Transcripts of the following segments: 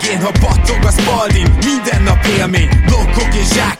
Végén, ha battog a spalding Minden nap élmény, blokkok és zsákok Na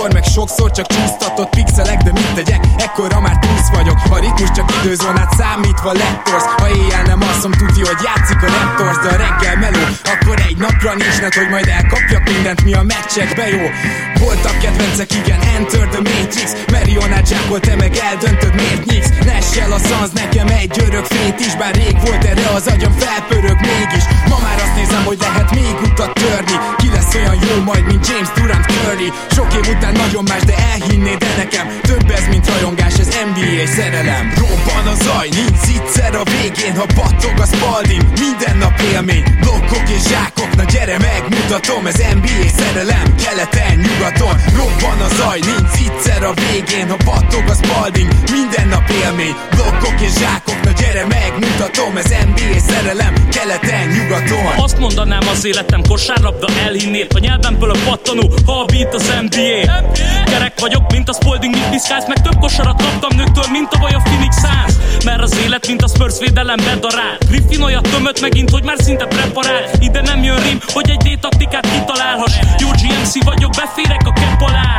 meg sokszor csak csúsztatott pixelek De mit tegyek, ekkora már túsz vagyok. A ritmus csak időzónát számítva lettorsz Ha éjjel nem alszom, tudja, hogy játszik a Raptors De a reggel meló, akkor egy napra nincs net, Hogy majd elkapjak mindent, mi a meccsekbe jó. Voltak kedvencek, igen, Enter the Matrix. Marionát zsákol, te meg eldöntöd, miért nyíksz? Nessel a szansz, nekem egy örök fét is Bár rég volt erre az agyam, felpörög mégis. Ma már azt nézem, hogy lehet még utat törni. Ki lesz olyan jó majd, mint James Durant Curry. Sok év után nagyon más, de elhinnéd de nekem Több ez, mint rajongás, ez NBA szerelem. Robban a zaj, nincs egyszer a végén Ha battog a spalding, minden nap élmény Blokkok és zsákok, na gyere megmutatom Ez NBA szerelem, keleten, nyugaton. Robban a zaj, nincs egyszer a végén Ha battog a spalding, minden nap élmény Blokkok és zsákok, na gyere megmutatom Ez NBA szerelem, keleten, nyugaton. Azt mondanám az életem kosárlabda elhinnél A nyelvemből a pattanó, ha a beat az NBA Kerek vagyok, mint a Spalding, mint piszkálsz Meg több kosarat kaptam nőktől, mint baj a Phoenix Suns. Mert az élet, mint a Spurs védelem bedarál. Griffin olyat tömött megint, hogy már szinte preparál. Ide nem jön rim, hogy egy D-taktikát kitalálhass. Jó GMC vagyok, beférek a kepp alá.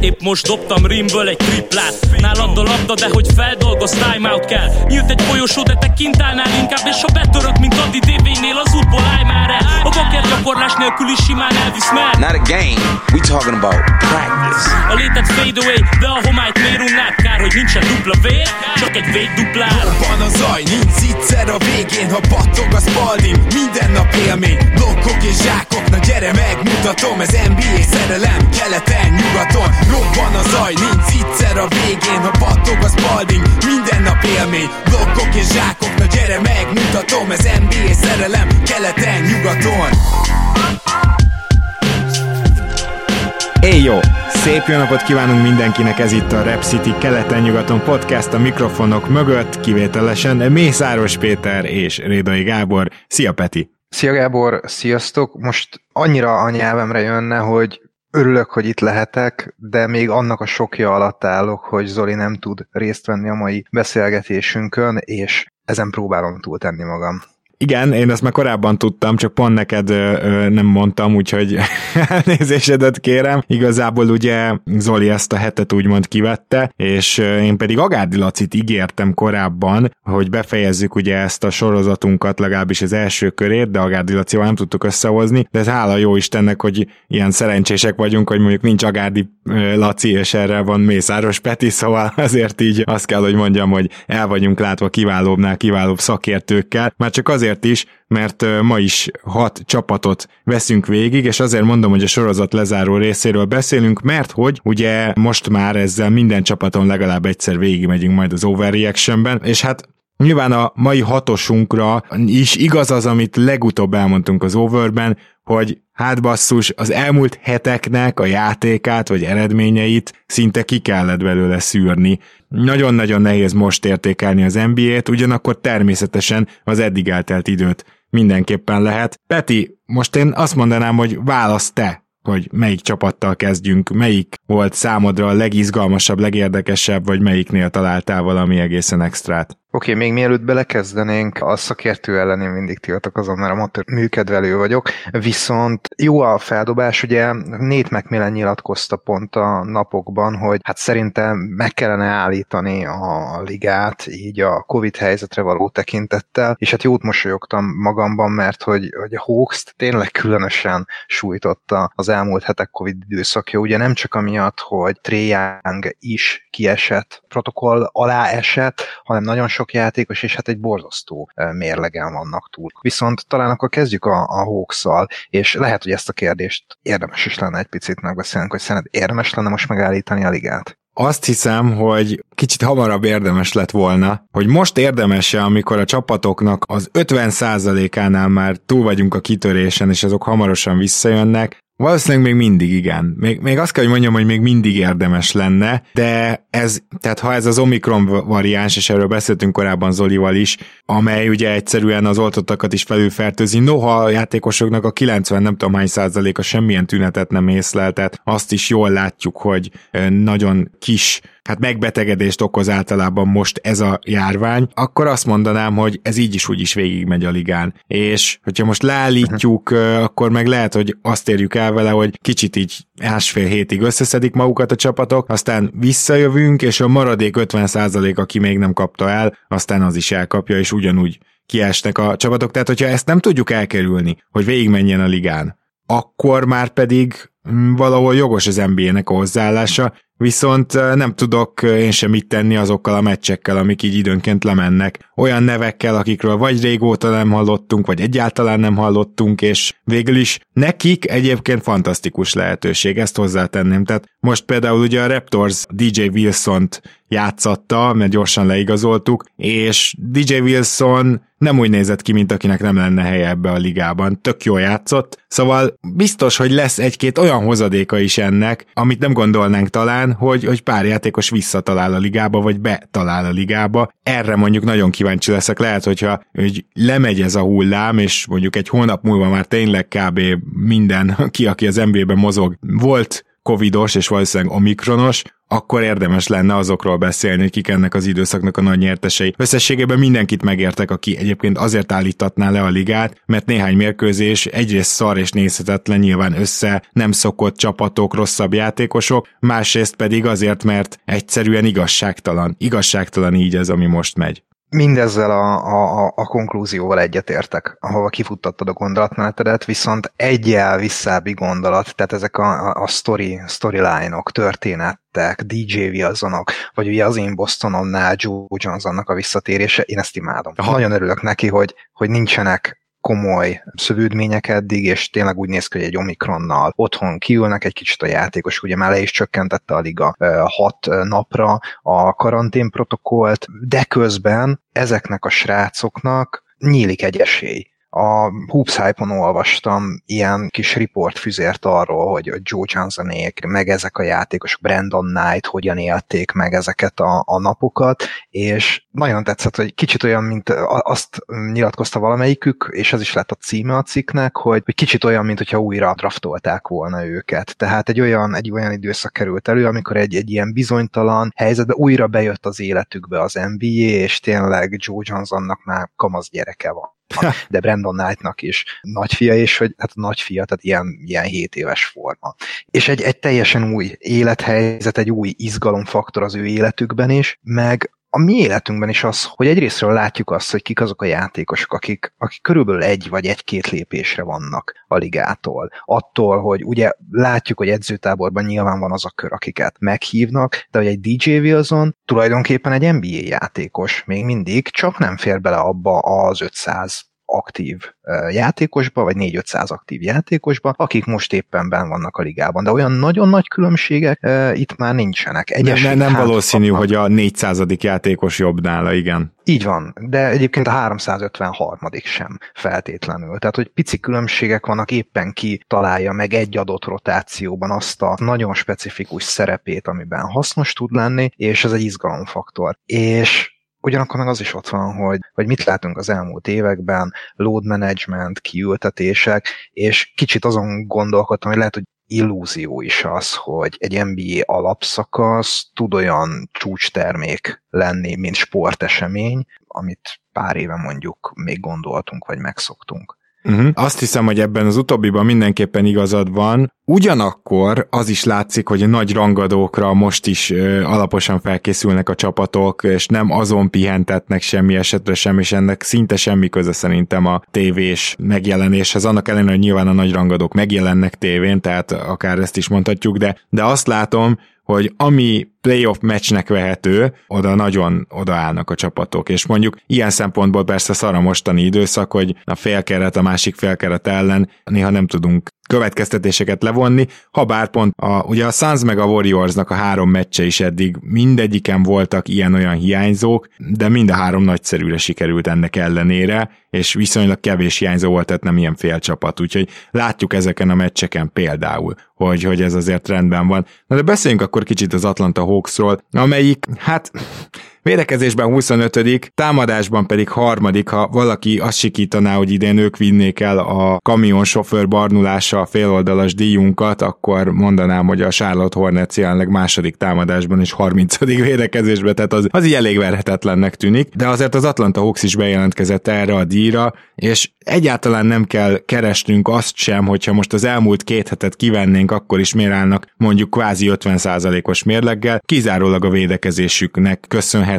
Épp most dobtam rimből egy triplát. Nálad a labda, de hogy feldolgoz, timeout kell. Nyílt egy folyosó, de te kint állnál inkább És ha betörök, mint Adi DV-nél az útból állj már el. A baker gyakorlás nélkül is simán elvisz mert Not a game, we talking about practice. A létet fade away, de a homályt miért unnád? Kár, hogy nincsen dupla V, csak egy végduplár Van a zaj, nincs egyszer a végén Ha battog a spalding, minden nap élmény Blokkok és zsákok, na gyere megmutatom Ez NBA szerelem, keleten, nyugaton. Robban a zaj, nincs egyszer a végén Ha battog a spalding, minden nap élmény Blokkok és zsákok, na gyere megmutatom Ez NBA szerelem, keleten, nyugaton Éj jó! Szép jó napot kívánunk mindenkinek, ez itt a Rep City keleten-nyugaton podcast a mikrofonok mögött, kivételesen Mészáros Péter és Rédai Gábor. Szia Peti! Szia Gábor, sziasztok! Most annyira a nyelvemre jönne, hogy örülök, hogy itt lehetek, de még annak a sokja alatt állok, hogy Zoli nem tud részt venni a mai beszélgetésünkön, és ezen próbálom túltenni magam. Igen, én ezt már korábban tudtam, csak pont neked ö, ö, nem mondtam, úgyhogy elnézésedet kérem. Igazából ugye Zoli ezt a hetet úgymond kivette, és én pedig Agárdi Lacit ígértem korábban, hogy befejezzük ugye ezt a sorozatunkat, legalábbis az első körét, de Agárdi Lacival nem tudtuk összehozni, de hála jó Istennek, hogy ilyen szerencsések vagyunk, hogy mondjuk nincs Agárdi Laci, és erre van Mészáros Peti, szóval azért így azt kell, hogy mondjam, hogy el vagyunk látva kiválóbbnál kiválóbb szakértőkkel, már csak azért is, mert ma is hat csapatot veszünk végig, és azért mondom, hogy a sorozat lezáró részéről beszélünk, mert hogy ugye most már ezzel minden csapaton legalább egyszer végigmegyünk majd az overreactionben, és hát Nyilván a mai hatosunkra is igaz az, amit legutóbb elmondtunk az overben, hogy hát basszus, az elmúlt heteknek a játékát vagy eredményeit szinte ki kellett belőle szűrni. Nagyon-nagyon nehéz most értékelni az NBA-t, ugyanakkor természetesen az eddig eltelt időt mindenképpen lehet. Peti, most én azt mondanám, hogy válasz te hogy melyik csapattal kezdjünk, melyik volt számodra a legizgalmasabb, legérdekesebb, vagy melyiknél találtál valami egészen extrát? Oké, okay, még mielőtt belekezdenénk, a szakértő ellen én mindig tiltakozom, mert a motor műkedvelő vagyok, viszont jó a feldobás, ugye Nate McMillan nyilatkozta pont a napokban, hogy hát szerintem meg kellene állítani a ligát így a Covid helyzetre való tekintettel, és hát jót mosolyogtam magamban, mert hogy, hogy a Hawks tényleg különösen sújtotta az elmúlt hetek Covid időszakja, ugye nem csak amiatt, hogy Trae Young is kiesett, protokoll alá esett, hanem nagyon sok sok játékos, és hát egy borzasztó mérlegen vannak túl. Viszont talán akkor kezdjük a, a hawks és lehet, hogy ezt a kérdést érdemes is lenne egy picit megbeszélni, hogy szerinted érdemes lenne most megállítani a ligát? Azt hiszem, hogy kicsit hamarabb érdemes lett volna, hogy most érdemes-e, amikor a csapatoknak az 50%-ánál már túl vagyunk a kitörésen, és azok hamarosan visszajönnek, Valószínűleg még mindig igen. Még, még azt kell, hogy mondjam, hogy még mindig érdemes lenne, de ez, tehát ha ez az Omikron variáns, és erről beszéltünk korábban Zolival is, amely ugye egyszerűen az oltottakat is felülfertőzi, noha a játékosoknak a 90 nem tudom hány százaléka semmilyen tünetet nem észlel, tehát azt is jól látjuk, hogy nagyon kis hát megbetegedést okoz általában most ez a járvány, akkor azt mondanám, hogy ez így is úgy is végigmegy a ligán. És hogyha most leállítjuk, akkor meg lehet, hogy azt érjük el vele, hogy kicsit így másfél hétig összeszedik magukat a csapatok, aztán visszajövünk, és a maradék 50% aki még nem kapta el, aztán az is elkapja, és ugyanúgy kiesnek a csapatok. Tehát, hogyha ezt nem tudjuk elkerülni, hogy végigmenjen a ligán, akkor már pedig mm, valahol jogos az NBA-nek a hozzáállása, viszont nem tudok én sem mit tenni azokkal a meccsekkel, amik így időnként lemennek. Olyan nevekkel, akikről vagy régóta nem hallottunk, vagy egyáltalán nem hallottunk, és végül is nekik egyébként fantasztikus lehetőség, ezt hozzátenném. Tehát most például ugye a Raptors DJ Wilson-t játszatta, mert gyorsan leigazoltuk, és DJ Wilson nem úgy nézett ki, mint akinek nem lenne helye ebbe a ligában. Tök jól játszott, szóval biztos, hogy lesz egy-két olyan hozadéka is ennek, amit nem gondolnánk talán, hogy, hogy pár játékos visszatalál a ligába, vagy betalál a ligába. Erre mondjuk nagyon kíváncsi leszek. Lehet, hogyha hogy lemegy ez a hullám, és mondjuk egy hónap múlva már tényleg kb. minden, ki, aki az NBA-ben mozog, volt covidos és valószínűleg omikronos, akkor érdemes lenne azokról beszélni, kik ennek az időszaknak a nagy nyertesei. Összességében mindenkit megértek, aki egyébként azért állítatná le a ligát, mert néhány mérkőzés egyrészt szar és nézhetetlen, nyilván össze nem szokott csapatok, rosszabb játékosok, másrészt pedig azért, mert egyszerűen igazságtalan. Igazságtalan így ez, ami most megy. Mindezzel a, a, a konklúzióval egyetértek, ahova kifuttattad a gondolatmenetedet, viszont egyel visszábbi gondolat, tehát ezek a, a story, storyline-ok, történetek, DJ Wilsonok, vagy ugye az én Bostonomnál Joe Johnsonnak a visszatérése, én ezt imádom. Aha. Nagyon örülök neki, hogy, hogy nincsenek komoly szövődmények eddig, és tényleg úgy néz ki, hogy egy Omikronnal otthon kiülnek egy kicsit a játékos, ugye már le is csökkentette a liga hat napra a karantén protokollt, de közben ezeknek a srácoknak nyílik egy esély a Hoops Hype-on olvastam ilyen kis riportfüzért arról, hogy a Joe Johnsonék, meg ezek a játékosok, Brandon Knight hogyan élték meg ezeket a, a napokat, és nagyon tetszett, hogy kicsit olyan, mint azt nyilatkozta valamelyikük, és ez is lett a címe a cikknek, hogy, hogy kicsit olyan, mint hogyha újra draftolták volna őket. Tehát egy olyan, egy olyan időszak került elő, amikor egy, egy ilyen bizonytalan helyzetbe újra bejött az életükbe az NBA, és tényleg Joe Johnsonnak már kamasz gyereke van de Brandon Knightnak is nagyfia, és hogy hát nagyfia, tehát ilyen, ilyen 7 éves forma. És egy, egy teljesen új élethelyzet, egy új izgalomfaktor az ő életükben is, meg a mi életünkben is az, hogy egyrésztről látjuk azt, hogy kik azok a játékosok, akik, akik körülbelül egy vagy egy-két lépésre vannak a ligától. Attól, hogy ugye látjuk, hogy edzőtáborban nyilván van az a kör, akiket meghívnak, de hogy egy DJ Wilson tulajdonképpen egy NBA játékos még mindig, csak nem fér bele abba az 500 aktív játékosba, vagy 4-500 aktív játékosba, akik most éppen ben vannak a ligában. De olyan nagyon nagy különbségek uh, itt már nincsenek. Egyes nem, nem valószínű, vannak. hogy a 400. játékos jobb nála, igen. Így van, de egyébként a 353. sem feltétlenül. Tehát, hogy pici különbségek vannak, éppen ki találja meg egy adott rotációban azt a nagyon specifikus szerepét, amiben hasznos tud lenni, és ez egy izgalomfaktor. És Ugyanakkor meg az is ott van, hogy, hogy mit látunk az elmúlt években, load management, kiültetések, és kicsit azon gondolkodtam, hogy lehet, hogy illúzió is az, hogy egy NBA alapszakasz tud olyan csúcstermék lenni, mint sportesemény, amit pár éve mondjuk még gondoltunk, vagy megszoktunk. Uh-huh. Azt hiszem, hogy ebben az utóbbiban mindenképpen igazad van. Ugyanakkor az is látszik, hogy a nagy rangadókra most is ö, alaposan felkészülnek a csapatok, és nem azon pihentetnek semmi esetre sem, és ennek szinte semmi köze szerintem a tévés megjelenéshez. Annak ellenére, hogy nyilván a nagy rangadók megjelennek tévén, tehát akár ezt is mondhatjuk, de, de azt látom, hogy ami playoff meccsnek vehető, oda nagyon odaállnak a csapatok, és mondjuk ilyen szempontból persze szar a mostani időszak, hogy a félkeret a másik félkeret ellen néha nem tudunk következtetéseket levonni, ha bár pont a, ugye a Suns meg a Warriorsnak a három meccse is eddig mindegyiken voltak ilyen-olyan hiányzók, de mind a három nagyszerűre sikerült ennek ellenére, és viszonylag kevés hiányzó volt, tehát nem ilyen fél csapat, úgyhogy látjuk ezeken a meccseken például, hogy, hogy ez azért rendben van. Na de beszéljünk akkor kicsit az Atlanta Hawksról, amelyik, hát Védekezésben 25 támadásban pedig harmadik, ha valaki azt sikítaná, hogy idén ők vinnék el a kamionsofőr barnulása a féloldalas díjunkat, akkor mondanám, hogy a Charlotte Hornets jelenleg második támadásban és 30. védekezésben, tehát az, az így elég verhetetlennek tűnik, de azért az Atlanta Hawks is bejelentkezett erre a díjra, és egyáltalán nem kell keresnünk azt sem, hogyha most az elmúlt két hetet kivennénk, akkor is mérálnak mondjuk kvázi 50%-os mérleggel, kizárólag a védekezésüknek köszönhetően,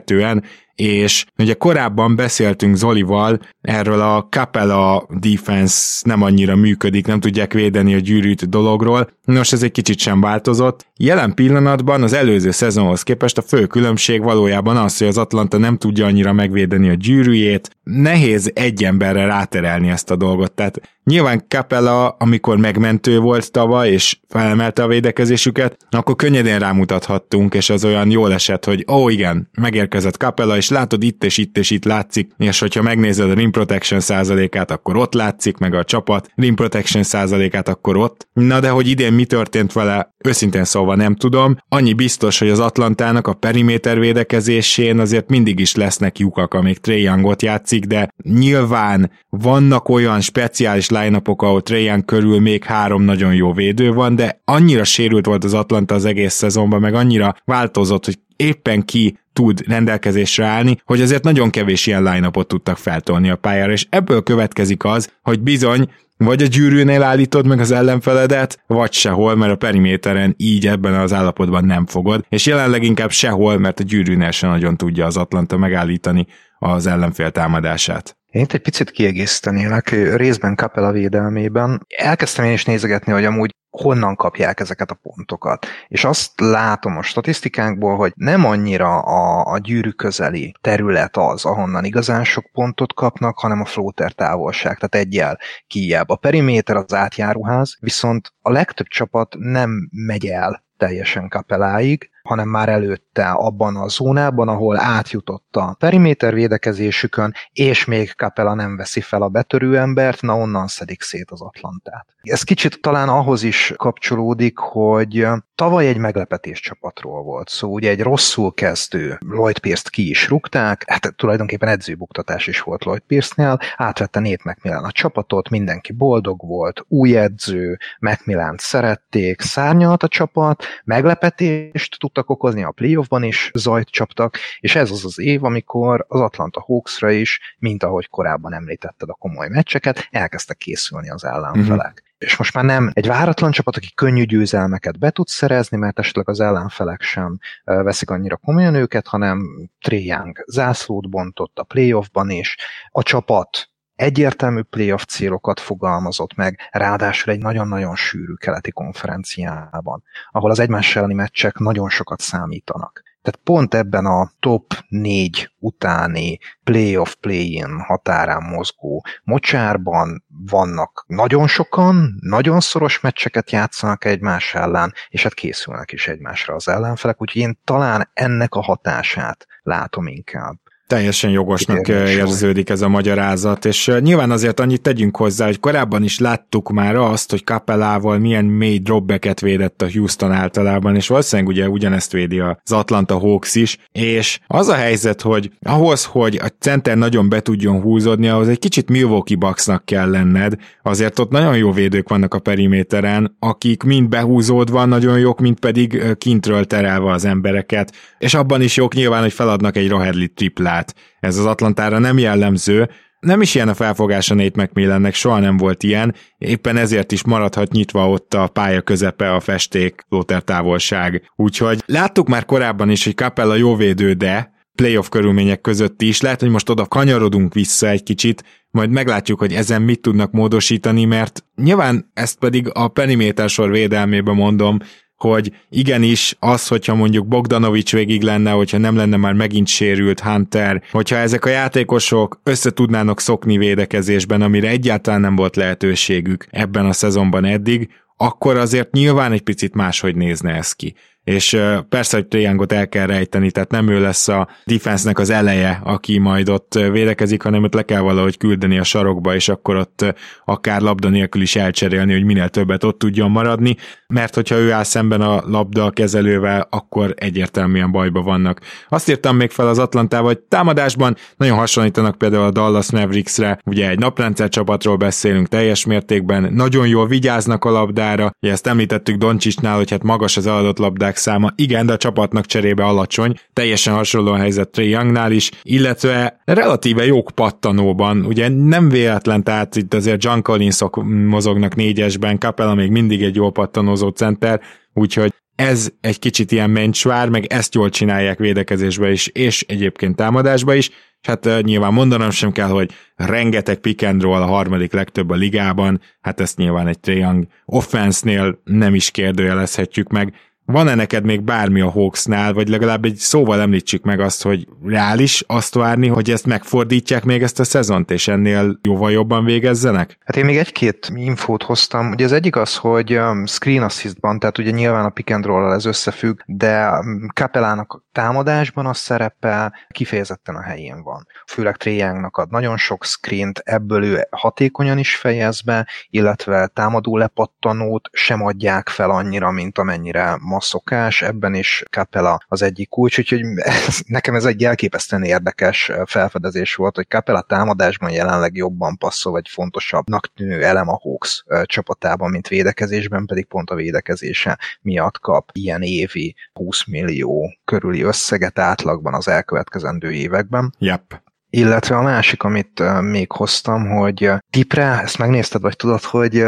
és ugye korábban beszéltünk Zolival, erről a Capella defense nem annyira működik, nem tudják védeni a gyűrűt dologról, nos ez egy kicsit sem változott. Jelen pillanatban az előző szezonhoz képest a fő különbség valójában az, hogy az Atlanta nem tudja annyira megvédeni a gyűrűjét, nehéz egy emberre ráterelni ezt a dolgot, tehát Nyilván Capella, amikor megmentő volt tavaly, és felemelte a védekezésüket, akkor könnyedén rámutathattunk, és az olyan jól esett, hogy ó oh, igen, megérkezett Capella, és látod itt és itt és itt látszik, és hogyha megnézed a rim protection százalékát, akkor ott látszik, meg a csapat rim protection százalékát, akkor ott. Na de hogy idén mi történt vele, őszintén szóval nem tudom. Annyi biztos, hogy az Atlantának a periméter védekezésén azért mindig is lesznek lyukak, amik Trae Youngot játszik, de nyilván vannak olyan speciális line ahol Young körül még három nagyon jó védő van, de annyira sérült volt az Atlanta az egész szezonban, meg annyira változott, hogy éppen ki tud rendelkezésre állni, hogy azért nagyon kevés ilyen line tudtak feltolni a pályára, és ebből következik az, hogy bizony vagy a gyűrűnél állítod meg az ellenfeledet, vagy sehol, mert a periméteren így ebben az állapotban nem fogod, és jelenleg inkább sehol, mert a gyűrűnél sem nagyon tudja az Atlanta megállítani az ellenfél támadását. Én itt egy picit kiegészítenélek részben Capella védelmében. Elkezdtem én is nézegetni, hogy amúgy honnan kapják ezeket a pontokat. És azt látom a statisztikánkból, hogy nem annyira a, a gyűrű közeli terület az, ahonnan igazán sok pontot kapnak, hanem a floater távolság, tehát egyel kijebb. A periméter az átjáruház, viszont a legtöbb csapat nem megy el teljesen kapeláig, hanem már előtte abban a zónában, ahol átjutott a periméter védekezésükön, és még Capella nem veszi fel a betörő embert, na onnan szedik szét az Atlantát. Ez kicsit talán ahhoz is kapcsolódik, hogy tavaly egy meglepetés csapatról volt szó, ugye egy rosszul kezdő Lloyd Pierce-t ki is rúgták, hát tulajdonképpen edzőbuktatás is volt Lloyd Pierce-nél, átvette Nate McMillan a csapatot, mindenki boldog volt, új edző, McMillan szerették, szárnyalt a csapat, meglepetést tud tudtak okozni, a playoffban is zajt csaptak, és ez az az év, amikor az Atlanta Hawksra is, mint ahogy korábban említetted a komoly meccseket, elkezdtek készülni az ellenfelek. Uh-huh és most már nem egy váratlan csapat, aki könnyű győzelmeket be tud szerezni, mert esetleg az ellenfelek sem veszik annyira komolyan őket, hanem Young zászlót bontott a playoffban is, a csapat egyértelmű playoff célokat fogalmazott meg, ráadásul egy nagyon-nagyon sűrű keleti konferenciában, ahol az egymás elleni meccsek nagyon sokat számítanak. Tehát pont ebben a top 4 utáni playoff play-in határán mozgó mocsárban vannak nagyon sokan, nagyon szoros meccseket játszanak egymás ellen, és hát készülnek is egymásra az ellenfelek, úgyhogy én talán ennek a hatását látom inkább. Teljesen jogosnak érződik ez a magyarázat, és nyilván azért annyit tegyünk hozzá, hogy korábban is láttuk már azt, hogy Capellával milyen mély dropbacket védett a Houston általában, és valószínűleg ugye ugyanezt védi az Atlanta Hawks is, és az a helyzet, hogy ahhoz, hogy a center nagyon be tudjon húzódni, ahhoz egy kicsit Milwaukee Bucksnak kell lenned, azért ott nagyon jó védők vannak a periméteren, akik mind behúzódva nagyon jók, mind pedig kintről terelve az embereket, és abban is jók nyilván, hogy feladnak egy Rohedli triplát. Ez az Atlantára nem jellemző, nem is ilyen a felfogása Nate McMillannek, soha nem volt ilyen, éppen ezért is maradhat nyitva ott a pálya közepe, a festék, távolság. Úgyhogy láttuk már korábban is, hogy Capella jó védő, de playoff körülmények között is. Lehet, hogy most oda kanyarodunk vissza egy kicsit, majd meglátjuk, hogy ezen mit tudnak módosítani, mert nyilván ezt pedig a periméter sor védelmébe mondom, hogy igenis az, hogyha mondjuk Bogdanovics végig lenne, hogyha nem lenne már megint sérült Hunter, hogyha ezek a játékosok össze tudnának szokni védekezésben, amire egyáltalán nem volt lehetőségük ebben a szezonban eddig, akkor azért nyilván egy picit máshogy nézne ez ki és persze, hogy Triangot el kell rejteni, tehát nem ő lesz a defense az eleje, aki majd ott védekezik, hanem ott le kell valahogy küldeni a sarokba, és akkor ott akár labda nélkül is elcserélni, hogy minél többet ott tudjon maradni, mert hogyha ő áll szemben a labda kezelővel, akkor egyértelműen bajba vannak. Azt írtam még fel az Atlantával, hogy támadásban nagyon hasonlítanak például a Dallas Mavericksre, ugye egy naprendszer csapatról beszélünk teljes mértékben, nagyon jól vigyáznak a labdára, ugye ezt említettük Doncsisnál, hogy hát magas az eladott labdák labdák száma, igen, de a csapatnak cserébe alacsony, teljesen hasonló a helyzet Trey Youngnál is, illetve relatíve jók pattanóban, ugye nem véletlen, tehát itt azért John Collinsok mozognak négyesben, Capella még mindig egy jó pattanózó center, úgyhogy ez egy kicsit ilyen mencsvár, meg ezt jól csinálják védekezésbe is, és egyébként támadásba is, és hát nyilván mondanom sem kell, hogy rengeteg pick and roll a harmadik legtöbb a ligában, hát ezt nyilván egy Trae Young offense-nél nem is kérdőjelezhetjük meg, van-e neked még bármi a Hawksnál, vagy legalább egy szóval említsük meg azt, hogy reális azt várni, hogy ezt megfordítják még ezt a szezont, és ennél jóval jobban végezzenek? Hát én még egy-két infót hoztam. Ugye az egyik az, hogy um, screen assistban, tehát ugye nyilván a pick and roll ez összefügg, de Kapelának um, támadásban a szerepe kifejezetten a helyén van. Főleg Tréjánknak ad nagyon sok screent, ebből ő hatékonyan is fejez be, illetve támadó lepattanót sem adják fel annyira, mint amennyire ma szokás, ebben is Capella az egyik kulcs, úgyhogy ez, nekem ez egy elképesztően érdekes felfedezés volt, hogy Capella támadásban jelenleg jobban passzol, vagy fontosabbnak tűnő elem a Hawks csapatában, mint védekezésben, pedig pont a védekezése miatt kap ilyen évi 20 millió körüli összeget átlagban az elkövetkezendő években. Yep. Illetve a másik, amit még hoztam, hogy tipre, ezt megnézted, vagy tudod, hogy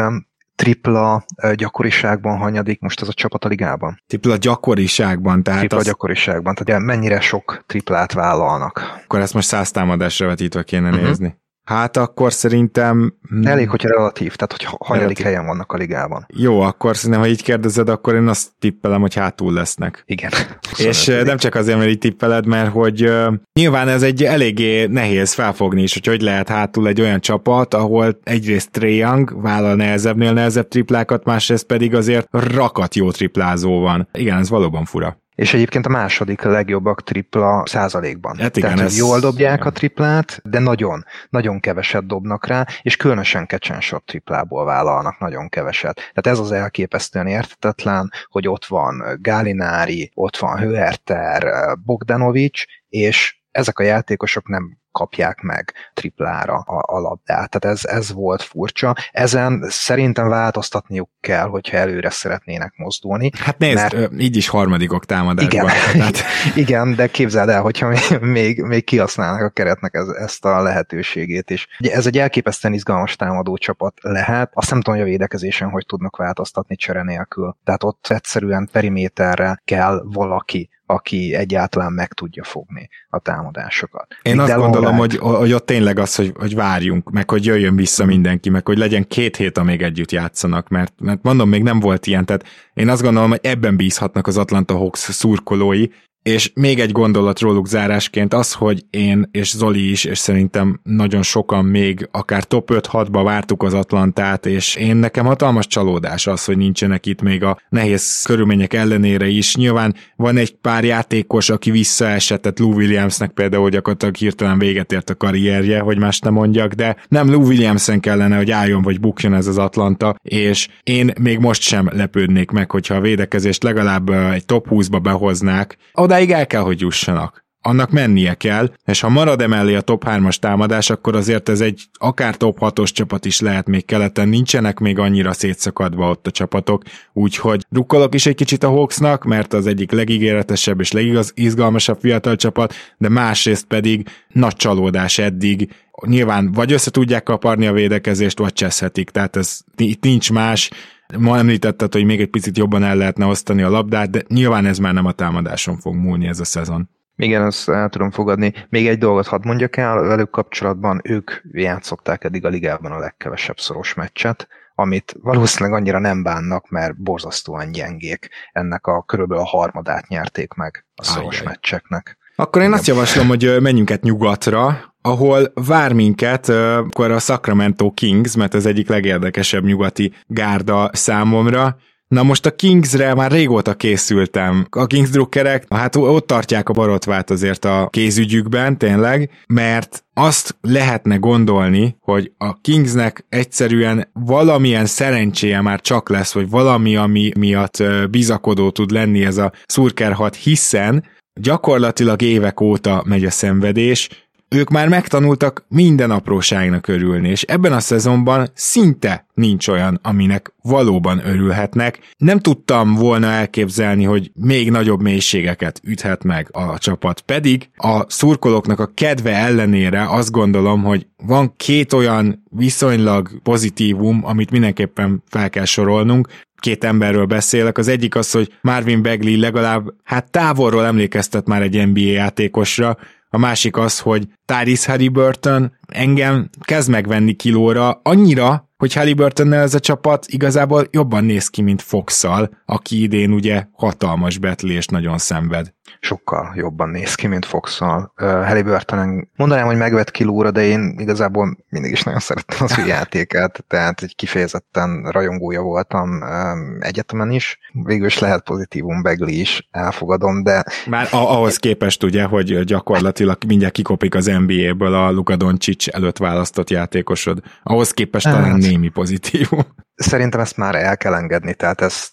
tripla gyakoriságban hanyadik most ez a csapat a ligában? Tripla gyakoriságban, tehát Tripla az... gyakoriságban, tehát mennyire sok triplát vállalnak. Akkor ezt most száz támadásra vetítve kéne uh-huh. nézni. Hát akkor szerintem... Elég, hogyha relatív, tehát hogy hanyadik helyen vannak a ligában. Jó, akkor szerintem, ha így kérdezed, akkor én azt tippelem, hogy hátul lesznek. Igen. És nem csak azért, mert így tippeled, mert hogy uh, nyilván ez egy eléggé nehéz felfogni is, hogy hogy lehet hátul egy olyan csapat, ahol egyrészt Trae Young vállal nehezebbnél nehezebb triplákat, másrészt pedig azért rakat jó triplázó van. Igen, ez valóban fura és egyébként a második legjobbak tripla százalékban. Hát igen, Tehát, ez... jól dobják igen. a triplát, de nagyon, nagyon keveset dobnak rá, és különösen kecsensot triplából vállalnak nagyon keveset. Tehát ez az elképesztően értetetlen, hogy ott van Gálinári, ott van Hőerter, Bogdanovics, és ezek a játékosok nem kapják meg triplára a, a labdát. Tehát ez, ez volt furcsa. Ezen szerintem változtatniuk kell, hogyha előre szeretnének mozdulni. Hát nézd, mert... így is harmadikok támadásban. Igen, tehát... igen, de képzeld el, hogyha még, még kihasználnak a keretnek ez, ezt a lehetőségét is. Ugye ez egy elképesztően izgalmas támadó csapat lehet. Azt nem tudom, hogy a védekezésen hogy tudnak változtatni csere nélkül. Tehát ott egyszerűen periméterre kell valaki, aki egyáltalán meg tudja fogni a támadásokat. Én azt gondolom, hogy, hogy ott tényleg az, hogy, hogy várjunk, meg hogy jöjjön vissza mindenki, meg hogy legyen két hét, amíg együtt játszanak, mert, mert mondom, még nem volt ilyen, tehát én azt gondolom, hogy ebben bízhatnak az Atlanta Hawks szurkolói, és még egy gondolat róluk zárásként az, hogy én és Zoli is, és szerintem nagyon sokan még akár top 5-6-ba vártuk az Atlantát, és én nekem hatalmas csalódás az, hogy nincsenek itt még a nehéz körülmények ellenére is. Nyilván van egy pár játékos, aki visszaesett, Lou Williamsnek például gyakorlatilag hirtelen véget ért a karrierje, hogy más nem mondjak, de nem Lou Williamsen kellene, hogy álljon vagy bukjon ez az Atlanta, és én még most sem lepődnék meg, hogyha a védekezést legalább egy top 20-ba behoznák, odáig el kell, hogy jussanak. Annak mennie kell, és ha marad emellé a top 3-as támadás, akkor azért ez egy akár top 6-os csapat is lehet még keleten, nincsenek még annyira szétszakadva ott a csapatok, úgyhogy rukkolok is egy kicsit a Hawksnak, mert az egyik legígéretesebb és legizgalmasabb fiatal csapat, de másrészt pedig nagy csalódás eddig, nyilván vagy össze tudják kaparni a védekezést, vagy cseszhetik, tehát ez itt nincs más, Ma említetted, hogy még egy picit jobban el lehetne osztani a labdát, de nyilván ez már nem a támadáson fog múlni ez a szezon. Igen, ezt el tudom fogadni. Még egy dolgot hadd mondjak el, velük kapcsolatban ők játszották eddig a ligában a legkevesebb szoros meccset, amit valószínűleg annyira nem bánnak, mert borzasztóan gyengék. Ennek a körülbelül a harmadát nyerték meg a szoros Ajjaj. meccseknek. Akkor én Igen. azt javaslom, hogy menjünk át nyugatra, ahol vár minket akkor a Sacramento Kings, mert ez egyik legérdekesebb nyugati gárda számomra. Na most a Kingsre már régóta készültem. A Kings drukkerek, hát ott tartják a barotvát azért a kézügyükben, tényleg, mert azt lehetne gondolni, hogy a Kingsnek egyszerűen valamilyen szerencséje már csak lesz, vagy valami, ami miatt bizakodó tud lenni ez a Szurker 6, hiszen gyakorlatilag évek óta megy a szenvedés, ők már megtanultak minden apróságnak örülni, és ebben a szezonban szinte nincs olyan, aminek valóban örülhetnek. Nem tudtam volna elképzelni, hogy még nagyobb mélységeket üthet meg a csapat, pedig a szurkolóknak a kedve ellenére azt gondolom, hogy van két olyan viszonylag pozitívum, amit mindenképpen fel kell sorolnunk, két emberről beszélek. Az egyik az, hogy Marvin Bagley legalább hát távolról emlékeztet már egy NBA játékosra, a másik az, hogy Tyrese Halliburton engem kezd megvenni kilóra. Annyira, hogy Halliburtonnel ez a csapat igazából jobban néz ki, mint fox aki idén ugye hatalmas betlést nagyon szenved sokkal jobban néz ki, mint Fox-szal. Uh, Halliburton mondanám, hogy megvett kilóra, de én igazából mindig is nagyon szerettem az ő játékát, tehát egy kifejezetten rajongója voltam um, egyetemen is. Végül is lehet pozitívum, Begli is elfogadom, de... Már ahhoz képest ugye, hogy gyakorlatilag mindjárt kikopik az NBA-ből a Luka Doncic előtt választott játékosod. Ahhoz képest talán hát, némi pozitívum. Szerintem ezt már el kell engedni, tehát ez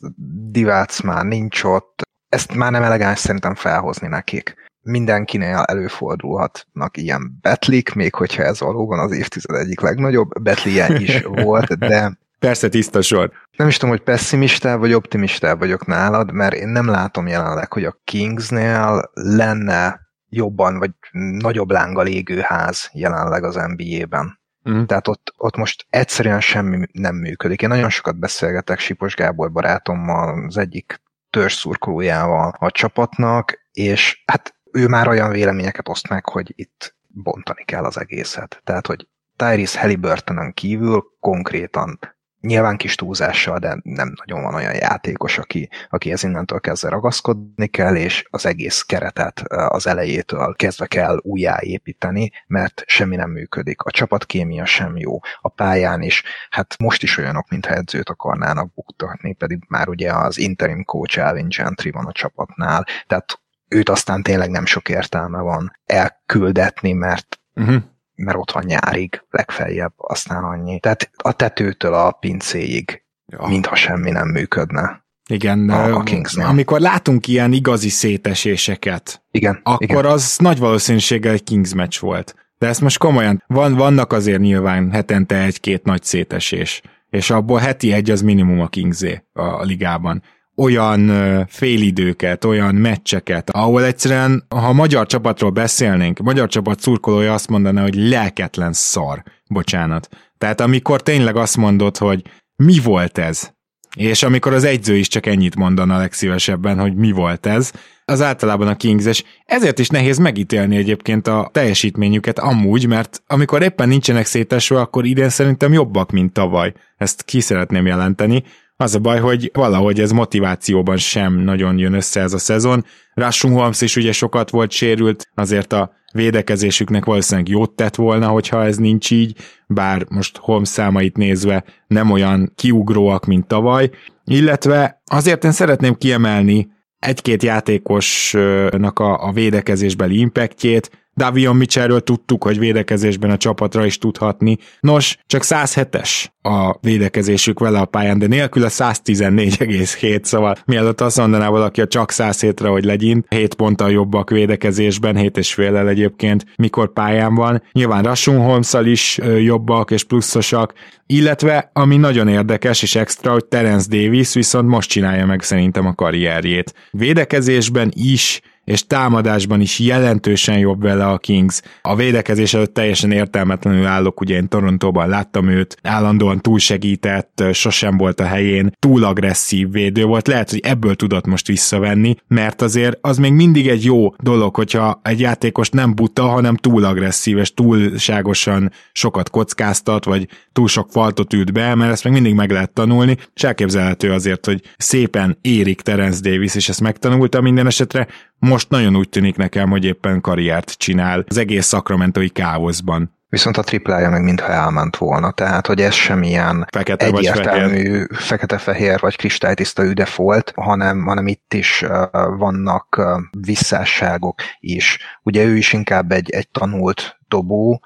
divác már nincs ott, ezt már nem elegáns szerintem felhozni nekik. Mindenkinél előfordulhatnak ilyen betlik, még hogyha ez valóban az évtized egyik legnagyobb betlije is volt, de Persze tiszta sor. Nem is tudom, hogy pessimista vagy optimista vagyok nálad, mert én nem látom jelenleg, hogy a Kingsnél lenne jobban vagy nagyobb lángal égő ház jelenleg az NBA-ben. Mm. Tehát ott, ott most egyszerűen semmi nem működik. Én nagyon sokat beszélgetek Sipos Gábor barátommal, az egyik törzszurkolójával a csapatnak, és hát ő már olyan véleményeket oszt meg, hogy itt bontani kell az egészet. Tehát, hogy Tyrese Halliburtonon kívül konkrétan Nyilván kis túlzással, de nem nagyon van olyan játékos, aki, aki ez innentől kezdve ragaszkodni kell, és az egész keretet az elejétől kezdve kell újjáépíteni, mert semmi nem működik. A csapatkémia sem jó. A pályán is, hát most is olyanok, mintha edzőt akarnának buktatni, pedig már ugye az interim coach Alvin Gentry van a csapatnál, tehát őt aztán tényleg nem sok értelme van elküldetni, mert uh-huh mert ott van nyárig, legfeljebb, aztán annyi. Tehát a tetőtől a pincéig, ja. mintha semmi nem működne. Igen, a, a amikor látunk ilyen igazi széteséseket, igen, akkor igen. az nagy valószínűséggel egy Kings match volt. De ezt most komolyan, van, vannak azért nyilván hetente egy-két nagy szétesés, és abból heti egy az minimum a Kingzé a ligában olyan félidőket, olyan meccseket, ahol egyszerűen, ha magyar csapatról beszélnénk, magyar csapat szurkolója azt mondaná, hogy lelketlen szar, bocsánat. Tehát amikor tényleg azt mondod, hogy mi volt ez? És amikor az egyző is csak ennyit mondana legszívesebben, hogy mi volt ez, az általában a Kings, és ezért is nehéz megítélni egyébként a teljesítményüket amúgy, mert amikor éppen nincsenek szétesve, akkor idén szerintem jobbak, mint tavaly. Ezt ki szeretném jelenteni. Az a baj, hogy valahogy ez motivációban sem nagyon jön össze ez a szezon. Rushing Holmes is ugye sokat volt sérült, azért a védekezésüknek valószínűleg jót tett volna, hogyha ez nincs így, bár most Holmes számait nézve nem olyan kiugróak, mint tavaly, illetve azért én szeretném kiemelni egy-két játékosnak a, a védekezésbeli impactjét, Davion Mitchellről tudtuk, hogy védekezésben a csapatra is tudhatni. Nos, csak 107-es a védekezésük vele a pályán, de nélkül a 114,7, szóval mielőtt azt mondaná valaki a csak 107-re, hogy legyint, 7 ponttal jobbak védekezésben, 7 és fél egyébként, mikor pályán van. Nyilván Rashun holmes is jobbak és pluszosak, illetve ami nagyon érdekes és extra, hogy Terence Davis viszont most csinálja meg szerintem a karrierjét. Védekezésben is és támadásban is jelentősen jobb vele a Kings. A védekezés előtt teljesen értelmetlenül állok, ugye én Torontóban láttam őt, állandóan túlsegített, sosem volt a helyén, túl agresszív védő volt, lehet, hogy ebből tudott most visszavenni, mert azért az még mindig egy jó dolog, hogyha egy játékos nem buta, hanem túl agresszív, és túlságosan sokat kockáztat, vagy túl sok faltot üt be, mert ezt még mindig meg lehet tanulni, és elképzelhető azért, hogy szépen érik Terence Davis, és ezt megtanulta. Minden esetre, most nagyon úgy tűnik nekem, hogy éppen karriert csinál az egész szakramentói káoszban. Viszont a triplája meg mintha elment volna, tehát hogy ez sem ilyen fekete egyértelmű fekete-fehér vagy kristálytiszta üde volt, hanem, hanem itt is uh, vannak uh, visszásságok is. Ugye ő is inkább egy, egy tanult dobó,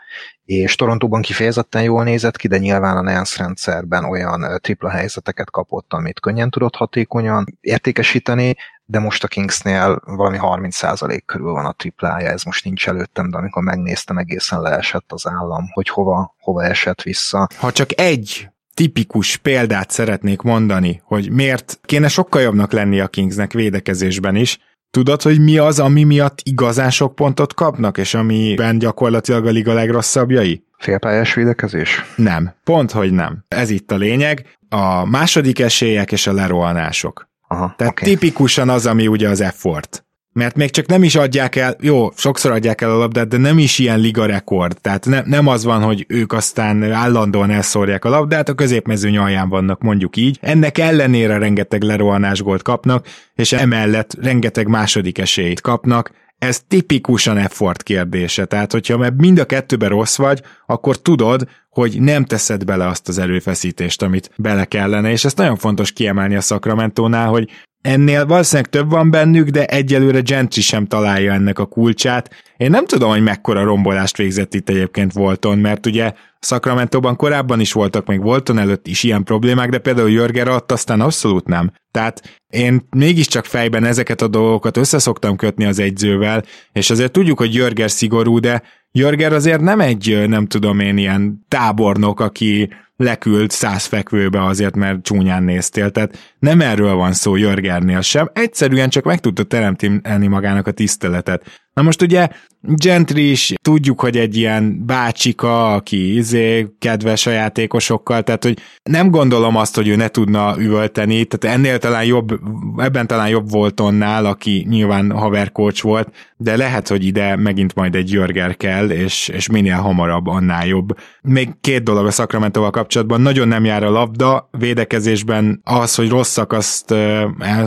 és Torontóban kifejezetten jól nézett ki, de nyilván a Nance rendszerben olyan tripla helyzeteket kapott, amit könnyen tudott hatékonyan értékesíteni, de most a Kingsnél valami 30% körül van a triplája, ez most nincs előttem, de amikor megnéztem, egészen leesett az állam, hogy hova, hova esett vissza. Ha csak egy tipikus példát szeretnék mondani, hogy miért kéne sokkal jobbnak lenni a Kingsnek védekezésben is, Tudod, hogy mi az, ami miatt igazán sok pontot kapnak, és amiben gyakorlatilag a liga legrosszabbjai? Félpályás védekezés? Nem, pont, hogy nem. Ez itt a lényeg. A második esélyek és a lerohanások. Aha, Tehát okay. tipikusan az, ami ugye az effort. Mert még csak nem is adják el, jó, sokszor adják el a labdát, de nem is ilyen liga rekord. Tehát ne, nem az van, hogy ők aztán állandóan elszórják a labdát, a középmezőny alján vannak, mondjuk így. Ennek ellenére rengeteg lerohanás gólt kapnak, és emellett rengeteg második esélyt kapnak, ez tipikusan effort kérdése. Tehát, hogyha mind a kettőben rossz vagy, akkor tudod, hogy nem teszed bele azt az erőfeszítést, amit bele kellene, és ezt nagyon fontos kiemelni a Sacramento-nál, hogy ennél valószínűleg több van bennük, de egyelőre Gentry sem találja ennek a kulcsát. Én nem tudom, hogy mekkora rombolást végzett itt egyébként Volton, mert ugye Sacramento-ban korábban is voltak, még Volton előtt is ilyen problémák, de például Jörger alatt aztán abszolút nem. Tehát én mégiscsak fejben ezeket a dolgokat összeszoktam kötni az egyzővel, és azért tudjuk, hogy Jörger szigorú, de Jörger azért nem egy, nem tudom én, ilyen tábornok, aki leküld száz fekvőbe azért, mert csúnyán néztél. Tehát nem erről van szó Jörgernél sem, egyszerűen csak meg tudta teremteni magának a tiszteletet. Na most ugye Gentry is tudjuk, hogy egy ilyen bácsika, aki izé, kedves a játékosokkal, tehát hogy nem gondolom azt, hogy ő ne tudna üvölteni, tehát ennél talán jobb, ebben talán jobb volt onnál, aki nyilván havercoach volt, de lehet, hogy ide megint majd egy Jörger kell, és, és minél hamarabb annál jobb. Még két dolog a Sacramento-val kapcsolatban, nagyon nem jár a labda, védekezésben az, hogy rosszak, azt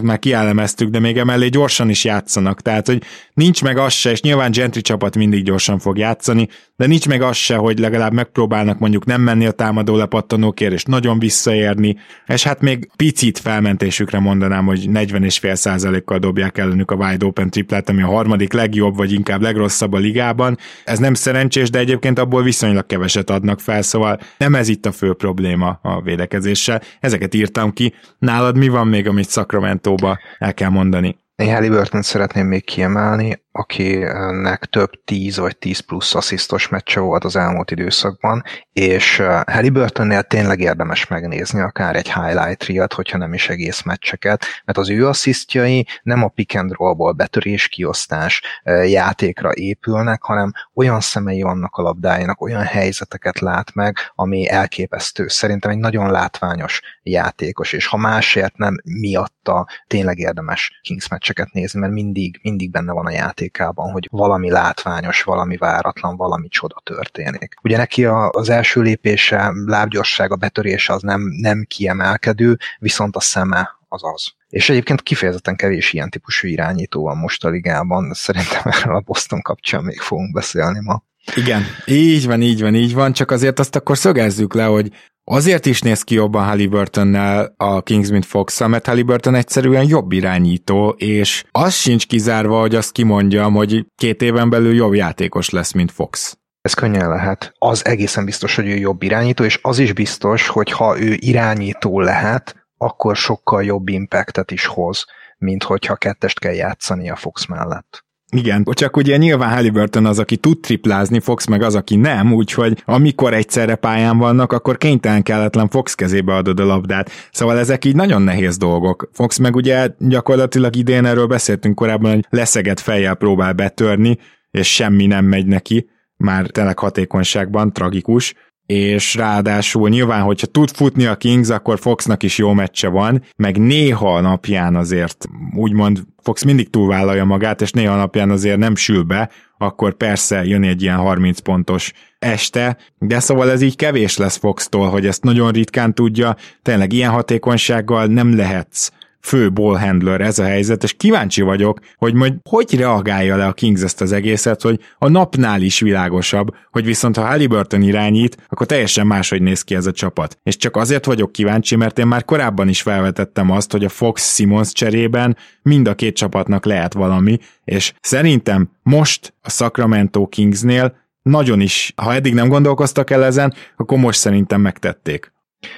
már kiellemeztük, de még emellé gyorsan is játszanak, tehát hogy nincs meg az se, és nyilván Gentry csapat mindig gyorsan fog játszani, de nincs meg az se, hogy legalább megpróbálnak mondjuk nem menni a támadó lepattanókért, és nagyon visszaérni, és hát még picit felmentésükre mondanám, hogy 40,5%-kal dobják ellenük a wide open triplát, ami a harmadik legjobb, vagy inkább legrosszabb a ligában. Ez nem szerencsés, de egyébként abból viszonylag keveset adnak fel, szóval nem ez itt a fő probléma a védekezéssel. Ezeket írtam ki. Nálad mi van még, amit Sacramento-ba el kell mondani? Én Halliburton szeretném még kiemelni, akinek több 10 vagy 10 plusz asszisztos meccse volt az elmúlt időszakban, és uh, Halliburtonnél tényleg érdemes megnézni akár egy highlight riat, hogyha nem is egész meccseket, mert az ő asszisztjai nem a pick and rollból betörés, kiosztás uh, játékra épülnek, hanem olyan szemei vannak a labdájának, olyan helyzeteket lát meg, ami elképesztő. Szerintem egy nagyon látványos játékos, és ha másért nem miatta tényleg érdemes Kings meccseket nézni, mert mindig, mindig benne van a játék szándékában, hogy valami látványos, valami váratlan, valami csoda történik. Ugye neki a, az első lépése, lábgyorssága, betörése az nem, nem kiemelkedő, viszont a szeme az az. És egyébként kifejezetten kevés ilyen típusú irányító van most a ligában, szerintem erről a Boston kapcsán még fogunk beszélni ma. Igen, így van, így van, így van, csak azért azt akkor szögezzük le, hogy Azért is néz ki jobban Halliburtonnel a Kings, mint fox mert Halliburton egyszerűen jobb irányító, és az sincs kizárva, hogy azt kimondjam, hogy két éven belül jobb játékos lesz, mint Fox. Ez könnyen lehet. Az egészen biztos, hogy ő jobb irányító, és az is biztos, hogy ha ő irányító lehet, akkor sokkal jobb impactet is hoz, mint hogyha kettest kell játszani a Fox mellett. Igen, csak ugye nyilván Halliburton az, aki tud triplázni, Fox meg az, aki nem, úgyhogy amikor egyszerre pályán vannak, akkor kénytelen kelletlen Fox kezébe adod a labdát. Szóval ezek így nagyon nehéz dolgok. Fox meg ugye gyakorlatilag idén erről beszéltünk korábban, hogy leszegett fejjel próbál betörni, és semmi nem megy neki, már tényleg hatékonyságban tragikus, és ráadásul nyilván, hogyha tud futni a Kings, akkor Foxnak is jó meccse van, meg néha a napján azért úgymond Fox mindig túlvállalja magát, és néha a napján azért nem sül be, akkor persze jön egy ilyen 30 pontos este, de szóval ez így kevés lesz Fox-tól, hogy ezt nagyon ritkán tudja, tényleg ilyen hatékonysággal nem lehetsz fő ballhandler ez a helyzet, és kíváncsi vagyok, hogy majd hogy reagálja le a Kings ezt az egészet, hogy a napnál is világosabb, hogy viszont ha Halliburton irányít, akkor teljesen máshogy néz ki ez a csapat. És csak azért vagyok kíváncsi, mert én már korábban is felvetettem azt, hogy a Fox Simons cserében mind a két csapatnak lehet valami, és szerintem most a Sacramento Kingsnél nagyon is, ha eddig nem gondolkoztak el ezen, akkor most szerintem megtették.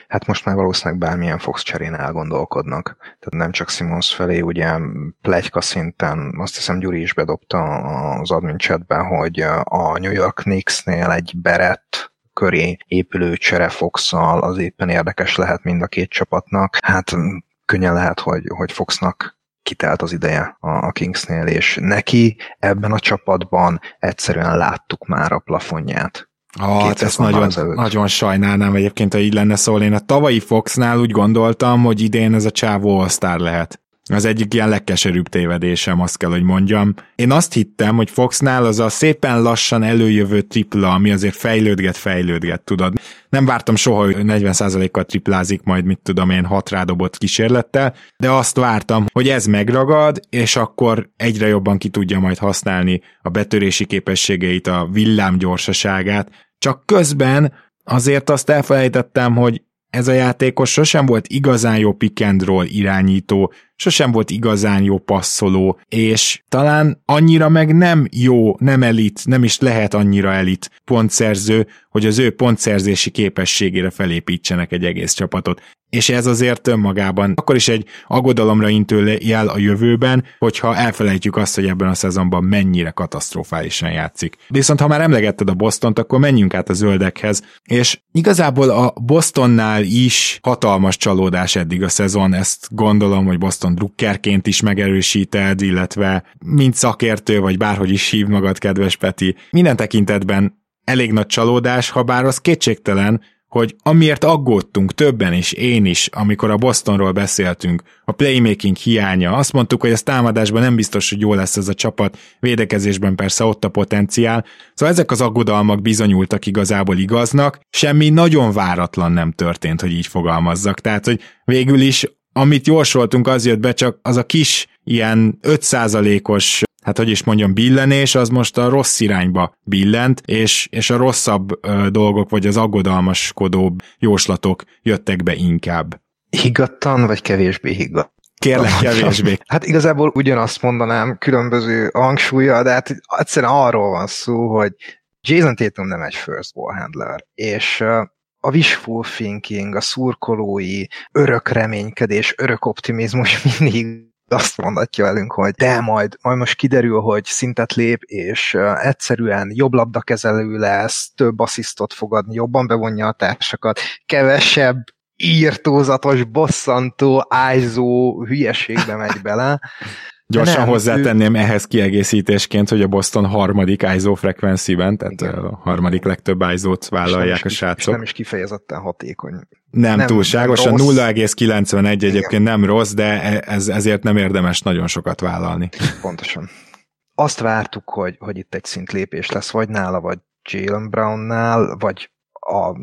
Hát most már valószínűleg bármilyen Fox cserén elgondolkodnak. Tehát nem csak Simons felé, ugye plegyka szinten, azt hiszem Gyuri is bedobta az admin chatben, hogy a New York Knicksnél egy Berett köré épülő csere fox az éppen érdekes lehet mind a két csapatnak. Hát könnyen lehet, hogy, hogy Foxnak kitelt az ideje a Kingsnél, és neki ebben a csapatban egyszerűen láttuk már a plafonját. Hát ezt nagyon, nagyon sajnálnám egyébként, ha így lenne szól. Én a tavalyi Foxnál úgy gondoltam, hogy idén ez a csávó all lehet. Az egyik ilyen legkeserűbb tévedésem, azt kell, hogy mondjam. Én azt hittem, hogy Foxnál az a szépen lassan előjövő tripla, ami azért fejlődget, fejlődget, tudod. Nem vártam soha, hogy 40%-kal triplázik majd, mit tudom én, hat rádobott kísérlettel, de azt vártam, hogy ez megragad, és akkor egyre jobban ki tudja majd használni a betörési képességeit, a villám gyorsaságát. Csak közben azért azt elfelejtettem, hogy ez a játékos sosem volt igazán jó pick and roll irányító, sosem volt igazán jó passzoló, és talán annyira meg nem jó, nem elit, nem is lehet annyira elit pontszerző, hogy az ő pontszerzési képességére felépítsenek egy egész csapatot. És ez azért önmagában akkor is egy aggodalomra intő jel a jövőben, hogyha elfelejtjük azt, hogy ebben a szezonban mennyire katasztrofálisan játszik. Viszont ha már emlegetted a Bostont, akkor menjünk át a zöldekhez, és igazából a Bostonnál is hatalmas csalódás eddig a szezon, ezt gondolom, hogy Boston drukkerként is megerősíted, illetve mint szakértő, vagy bárhogy is hív magad, kedves Peti, minden tekintetben elég nagy csalódás, ha bár az kétségtelen, hogy amiért aggódtunk többen is, én is, amikor a Bostonról beszéltünk, a playmaking hiánya, azt mondtuk, hogy a támadásban nem biztos, hogy jó lesz ez a csapat, védekezésben persze ott a potenciál, szóval ezek az aggodalmak bizonyultak igazából igaznak, semmi nagyon váratlan nem történt, hogy így fogalmazzak, tehát, hogy végül is amit jósoltunk, az jött be, csak az a kis ilyen 5%-os hát hogy is mondjam, billenés, az most a rossz irányba billent, és, és a rosszabb ö, dolgok, vagy az aggodalmaskodóbb jóslatok jöttek be inkább. Higgadtan, vagy kevésbé higgadt? Kérlek, kevésbé. Hát igazából ugyanazt mondanám különböző hangsúlya, de hát egyszerűen arról van szó, hogy Jason Tatum nem egy first ball handler, és a wishful thinking, a szurkolói örök reménykedés, örök optimizmus mindig azt mondatja velünk, hogy de majd, majd most kiderül, hogy szintet lép, és egyszerűen jobb labdakezelő lesz, több asszisztot fogadni, jobban bevonja a társakat, kevesebb írtózatos, bosszantó, ájzó hülyeségbe megy bele. Gyorsan nem, hozzátenném ő... ehhez kiegészítésként, hogy a Boston harmadik ISO frekvenciben, tehát Igen. a harmadik legtöbb ISO-t vállalják a srácok. nem is kifejezetten hatékony. Nem, nem túlságosan, 0,91 egyébként nem rossz, de e- ez, ezért nem érdemes nagyon sokat vállalni. Pontosan. azt vártuk, hogy, hogy itt egy szintlépés lesz, vagy nála, vagy Jalen Brownnál, vagy a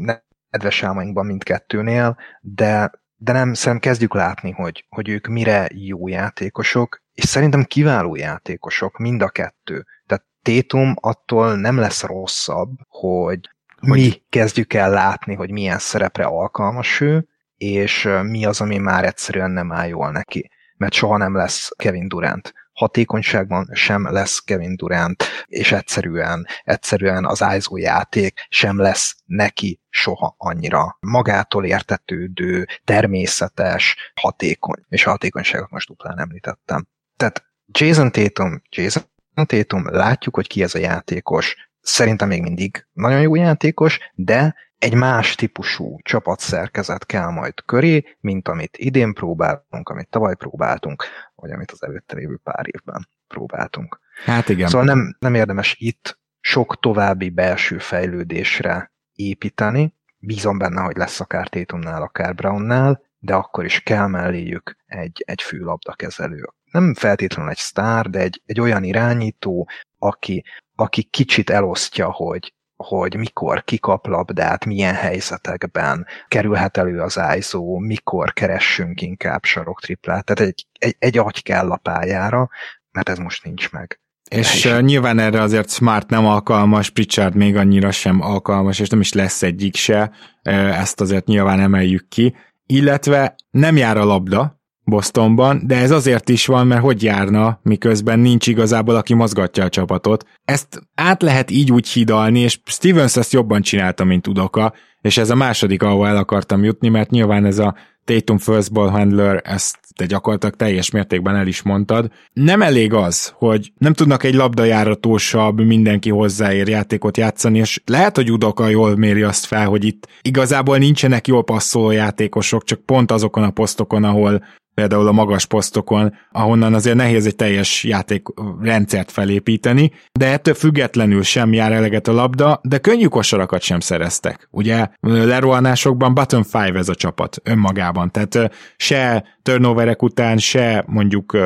nedves álmainkban mindkettőnél, de, de nem, szerintem kezdjük látni, hogy, hogy ők mire jó játékosok, és szerintem kiváló játékosok, mind a kettő. Tehát Tétum attól nem lesz rosszabb, hogy, hogy mi kezdjük el látni, hogy milyen szerepre alkalmas ő, és mi az, ami már egyszerűen nem áll jól neki. Mert soha nem lesz Kevin Durant hatékonyságban sem lesz Kevin Durant, és egyszerűen, egyszerűen az ISO játék sem lesz neki soha annyira magától értetődő, természetes, hatékony, és a hatékonyságot most duplán említettem. Tehát Jason Tatum, Jason Tatum, látjuk, hogy ki ez a játékos, szerintem még mindig nagyon jó játékos, de egy más típusú csapatszerkezet kell majd köré, mint amit idén próbáltunk, amit tavaly próbáltunk, vagy amit az előtte lévő pár évben próbáltunk. Hát igen. Szóval nem, nem érdemes itt sok további belső fejlődésre építeni. Bízom benne, hogy lesz akár Tétumnál, akár Brownnál, de akkor is kell melléjük egy, egy főlabdakezelő. Nem feltétlenül egy sztár, de egy, egy olyan irányító, aki, aki kicsit elosztja, hogy hogy mikor kikap labdát, milyen helyzetekben kerülhet elő az ISO, mikor keressünk inkább saroktriplát. Tehát egy, egy, egy agy kell a pályára, mert ez most nincs meg. És uh, nyilván erre azért Smart nem alkalmas, Pritchard még annyira sem alkalmas, és nem is lesz egyik se, ezt azért nyilván emeljük ki. Illetve nem jár a labda, Bostonban, de ez azért is van, mert hogy járna, miközben nincs igazából, aki mozgatja a csapatot. Ezt át lehet így úgy hidalni, és Stevens ezt jobban csinálta, mint Udoka, és ez a második, ahol el akartam jutni, mert nyilván ez a Tatum first ball handler, ezt te gyakorlatilag teljes mértékben el is mondtad. Nem elég az, hogy nem tudnak egy labdajáratósabb, mindenki hozzáér játékot játszani, és lehet, hogy Udoka jól méri azt fel, hogy itt igazából nincsenek jól passzoló játékosok, csak pont azokon a posztokon, ahol például a magas posztokon, ahonnan azért nehéz egy teljes játékrendszert felépíteni, de ettől függetlenül sem jár eleget a labda, de könnyű kosarakat sem szereztek. Ugye lerohanásokban bottom five ez a csapat önmagában, tehát se turnoverek után, se mondjuk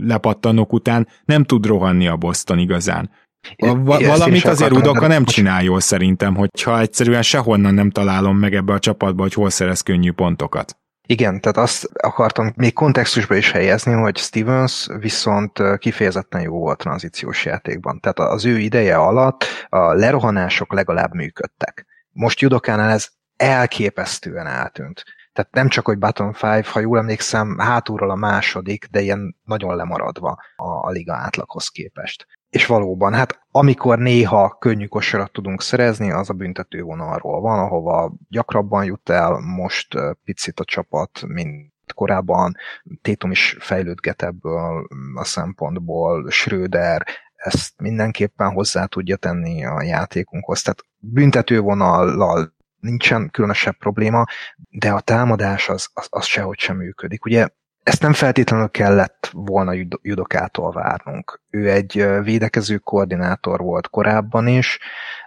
lepattanók után nem tud rohanni a Boston igazán. A, va- valamit azért Udoka nem csinál jól szerintem, hogyha egyszerűen sehonnan nem találom meg ebbe a csapatba, hogy hol szerez könnyű pontokat. Igen, tehát azt akartam még kontextusba is helyezni, hogy Stevens viszont kifejezetten jó volt tranzíciós játékban. Tehát az ő ideje alatt a lerohanások legalább működtek. Most Judokánál ez elképesztően eltűnt. Tehát nem csak, hogy button five, ha jól emlékszem, hátulról a második, de ilyen nagyon lemaradva a, a liga átlaghoz képest. És valóban, hát amikor néha könnyű kosarat tudunk szerezni, az a büntető vonalról van, ahova gyakrabban jut el, most picit a csapat, mint korábban. Tétum is fejlődget ebből a szempontból, Schröder ezt mindenképpen hozzá tudja tenni a játékunkhoz. Tehát büntetővonallal nincsen különösebb probléma, de a támadás az, az, az sehogy sem működik. Ugye ezt nem feltétlenül kellett volna Judokától várnunk. Ő egy védekező koordinátor volt korábban is,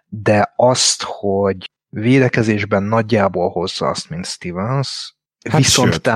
de azt, hogy védekezésben nagyjából hozza azt, mint Stevens, hát viszont sőt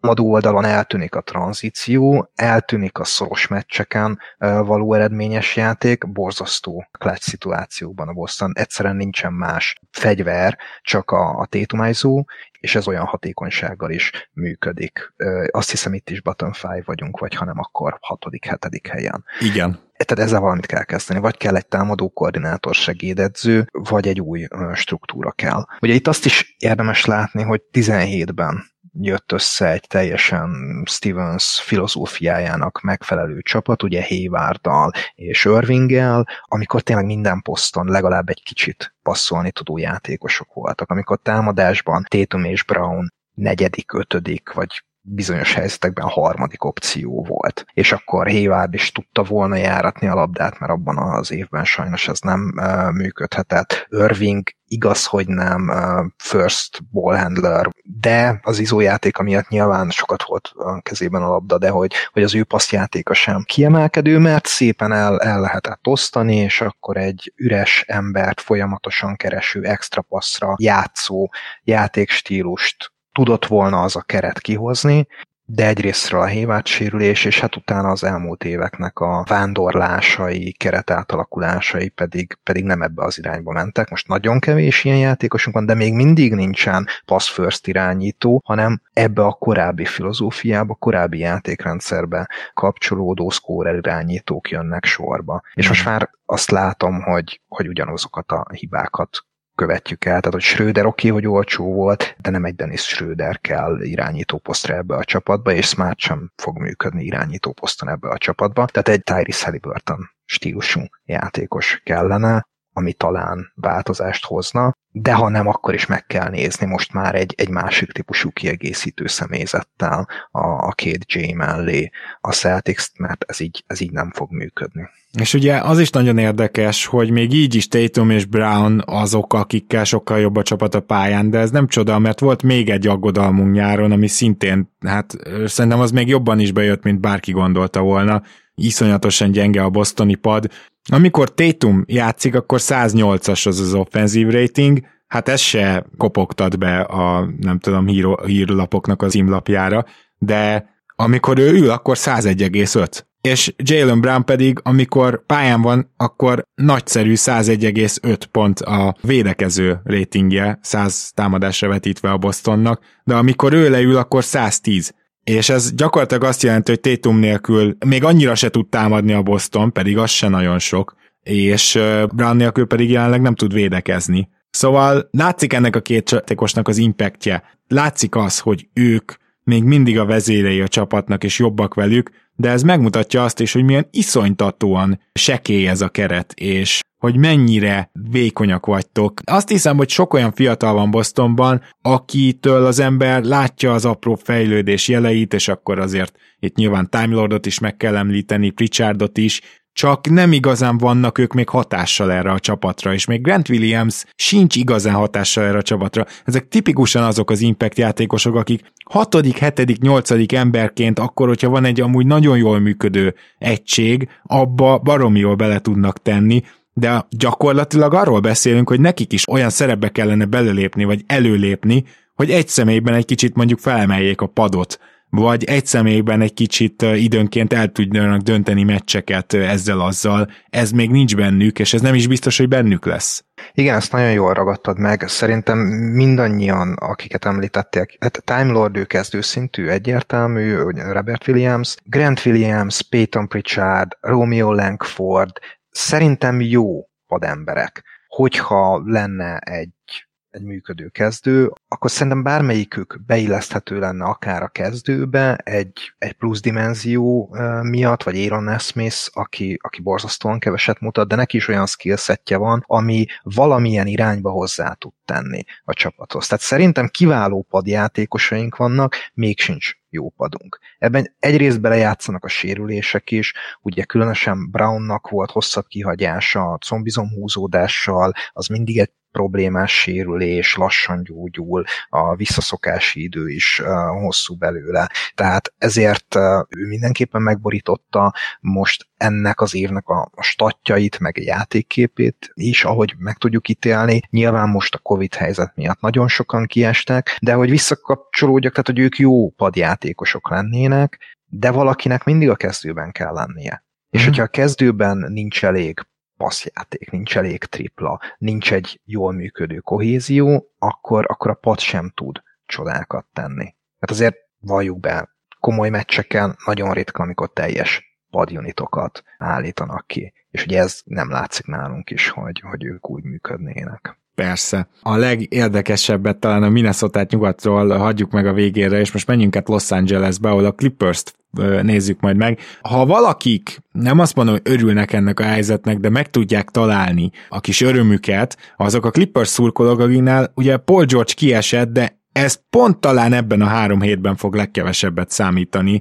támadó oldalon eltűnik a tranzíció, eltűnik a szoros meccseken való eredményes játék, borzasztó clutch szituációban a Boston. Egyszerűen nincsen más fegyver, csak a, a tétumányzó, és ez olyan hatékonysággal is működik. Azt hiszem itt is bottom five vagyunk, vagy ha nem, akkor hatodik, hetedik helyen. Igen. Tehát ezzel valamit kell kezdeni, vagy kell egy támadó koordinátor segédedző, vagy egy új struktúra kell. Ugye itt azt is érdemes látni, hogy 17-ben jött össze egy teljesen Stevens filozófiájának megfelelő csapat, ugye Haywarddal és Irvinggel, amikor tényleg minden poszton legalább egy kicsit passzolni tudó játékosok voltak, amikor támadásban Tatum és Brown negyedik, ötödik, vagy bizonyos helyzetekben a harmadik opció volt. És akkor Hayward is tudta volna járatni a labdát, mert abban az évben sajnos ez nem uh, működhetett. Irving igaz, hogy nem uh, first ball handler, de az izójátéka miatt nyilván sokat volt a kezében a labda, de hogy, hogy az ő passzjátéka sem kiemelkedő, mert szépen el, el lehetett osztani, és akkor egy üres embert folyamatosan kereső extra passzra játszó játékstílust tudott volna az a keret kihozni, de egyrésztről a Hévát sérülés, és hát utána az elmúlt éveknek a vándorlásai, keretátalakulásai pedig, pedig nem ebbe az irányba mentek. Most nagyon kevés ilyen játékosunk van, de még mindig nincsen pass first irányító, hanem ebbe a korábbi filozófiába, korábbi játékrendszerbe kapcsolódó scorer irányítók jönnek sorba. Mm. És most már azt látom, hogy, hogy ugyanazokat a hibákat követjük el. Tehát, hogy Schröder oké, okay, hogy olcsó volt, de nem egy Dennis Schröder kell irányító posztra ebbe a csapatba, és Smart sem fog működni irányító poszton ebbe a csapatba. Tehát egy Tyrese Halliburton stílusú játékos kellene, ami talán változást hozna, de ha nem, akkor is meg kell nézni most már egy, egy másik típusú kiegészítő személyzettel a, a két J mellé a celtics mert ez így, ez így nem fog működni. És ugye az is nagyon érdekes, hogy még így is Tatum és Brown azok, akikkel sokkal jobb a csapat a pályán, de ez nem csoda, mert volt még egy aggodalmunk nyáron, ami szintén, hát szerintem az még jobban is bejött, mint bárki gondolta volna. Iszonyatosan gyenge a bostoni pad, amikor Tatum játszik, akkor 108-as az az offenzív rating, hát ez se kopogtat be a, nem tudom, hír, hírlapoknak az címlapjára, de amikor ő ül, akkor 101,5. És Jalen Brown pedig, amikor pályán van, akkor nagyszerű 101,5 pont a védekező ratingje, 100 támadásra vetítve a Bostonnak, de amikor ő leül, akkor 110 és ez gyakorlatilag azt jelenti, hogy Tétum nélkül még annyira se tud támadni a Boston, pedig az se nagyon sok, és Brown nélkül pedig jelenleg nem tud védekezni. Szóval látszik ennek a két csatékosnak az impactje. Látszik az, hogy ők még mindig a vezérei a csapatnak, és jobbak velük, de ez megmutatja azt is, hogy milyen iszonytatóan sekély ez a keret, és hogy mennyire vékonyak vagytok. Azt hiszem, hogy sok olyan fiatal van Bostonban, akitől az ember látja az apró fejlődés jeleit, és akkor azért itt nyilván Time Lordot is meg kell említeni, Pritchardot is, csak nem igazán vannak ők még hatással erre a csapatra, és még Grant Williams sincs igazán hatással erre a csapatra. Ezek tipikusan azok az impact játékosok, akik hatodik, hetedik, nyolcadik emberként akkor, hogyha van egy amúgy nagyon jól működő egység, abba baromi jól bele tudnak tenni, de gyakorlatilag arról beszélünk, hogy nekik is olyan szerepbe kellene belelépni, vagy előlépni, hogy egy személyben egy kicsit mondjuk felemeljék a padot, vagy egy személyben egy kicsit időnként el tudjanak dönteni meccseket ezzel-azzal. Ez még nincs bennük, és ez nem is biztos, hogy bennük lesz. Igen, ezt nagyon jól ragadtad meg. Szerintem mindannyian, akiket említettél, hát Time Lord ő kezdőszintű, egyértelmű, Robert Williams, Grant Williams, Peyton Pritchard, Romeo Langford, szerintem jó pademberek. Hogyha lenne egy egy működő kezdő, akkor szerintem bármelyikük beilleszthető lenne akár a kezdőbe egy, egy plusz dimenzió miatt, vagy Aaron Smith, aki, aki borzasztóan keveset mutat, de neki is olyan skillsetje van, ami valamilyen irányba hozzá tud tenni a csapathoz. Tehát szerintem kiváló padjátékosaink vannak, még sincs jó padunk. Ebben egyrészt belejátszanak a sérülések is, ugye különösen Brownnak volt hosszabb kihagyása, a combizom húzódással, az mindig egy problémás sérülés, lassan gyógyul, a visszaszokási idő is hosszú belőle. Tehát ezért ő mindenképpen megborította most ennek az évnek a, statjait, meg a játékképét is, ahogy meg tudjuk ítélni. Nyilván most a Covid helyzet miatt nagyon sokan kiestek, de hogy visszakapcsolódjak, tehát hogy ők jó padjátékosok lennének, de valakinek mindig a kezdőben kell lennie. És mhm. hogyha a kezdőben nincs elég passzjáték, nincs elég tripla, nincs egy jól működő kohézió, akkor, akkor a pad sem tud csodákat tenni. Hát azért valljuk be, komoly meccseken nagyon ritka, amikor teljes padunitokat állítanak ki. És ugye ez nem látszik nálunk is, hogy, hogy ők úgy működnének. Persze. A legérdekesebbet talán a minnesota nyugatról hagyjuk meg a végére, és most menjünk át Los Angelesbe, ahol a Clippers-t nézzük majd meg. Ha valakik, nem azt mondom, hogy örülnek ennek a helyzetnek, de meg tudják találni a kis örömüket, azok a Clippers szurkolók, akiknál ugye Paul George kiesett, de ez pont talán ebben a három hétben fog legkevesebbet számítani,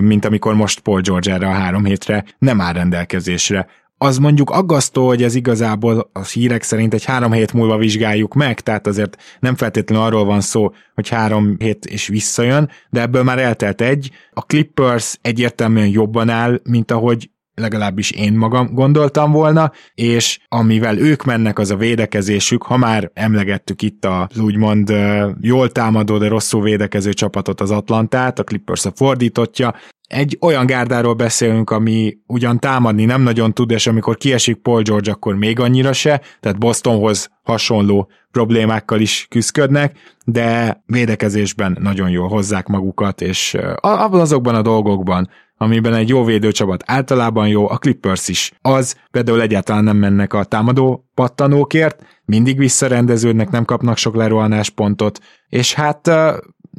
mint amikor most Paul George erre a három hétre nem áll rendelkezésre az mondjuk aggasztó, hogy ez igazából a hírek szerint egy három hét múlva vizsgáljuk meg, tehát azért nem feltétlenül arról van szó, hogy három hét és visszajön, de ebből már eltelt egy. A Clippers egyértelműen jobban áll, mint ahogy legalábbis én magam gondoltam volna, és amivel ők mennek, az a védekezésük, ha már emlegettük itt a úgymond jól támadó, de rosszul védekező csapatot, az Atlantát, a Clippers a fordítottja, egy olyan gárdáról beszélünk, ami ugyan támadni nem nagyon tud, és amikor kiesik Paul George, akkor még annyira se, tehát Bostonhoz hasonló problémákkal is küzdködnek, de védekezésben nagyon jól hozzák magukat, és abban azokban a dolgokban, amiben egy jó védőcsapat általában jó, a Clippers is. Az, például egyáltalán nem mennek a támadó pattanókért, mindig visszarendeződnek, nem kapnak sok lerohanáspontot, és hát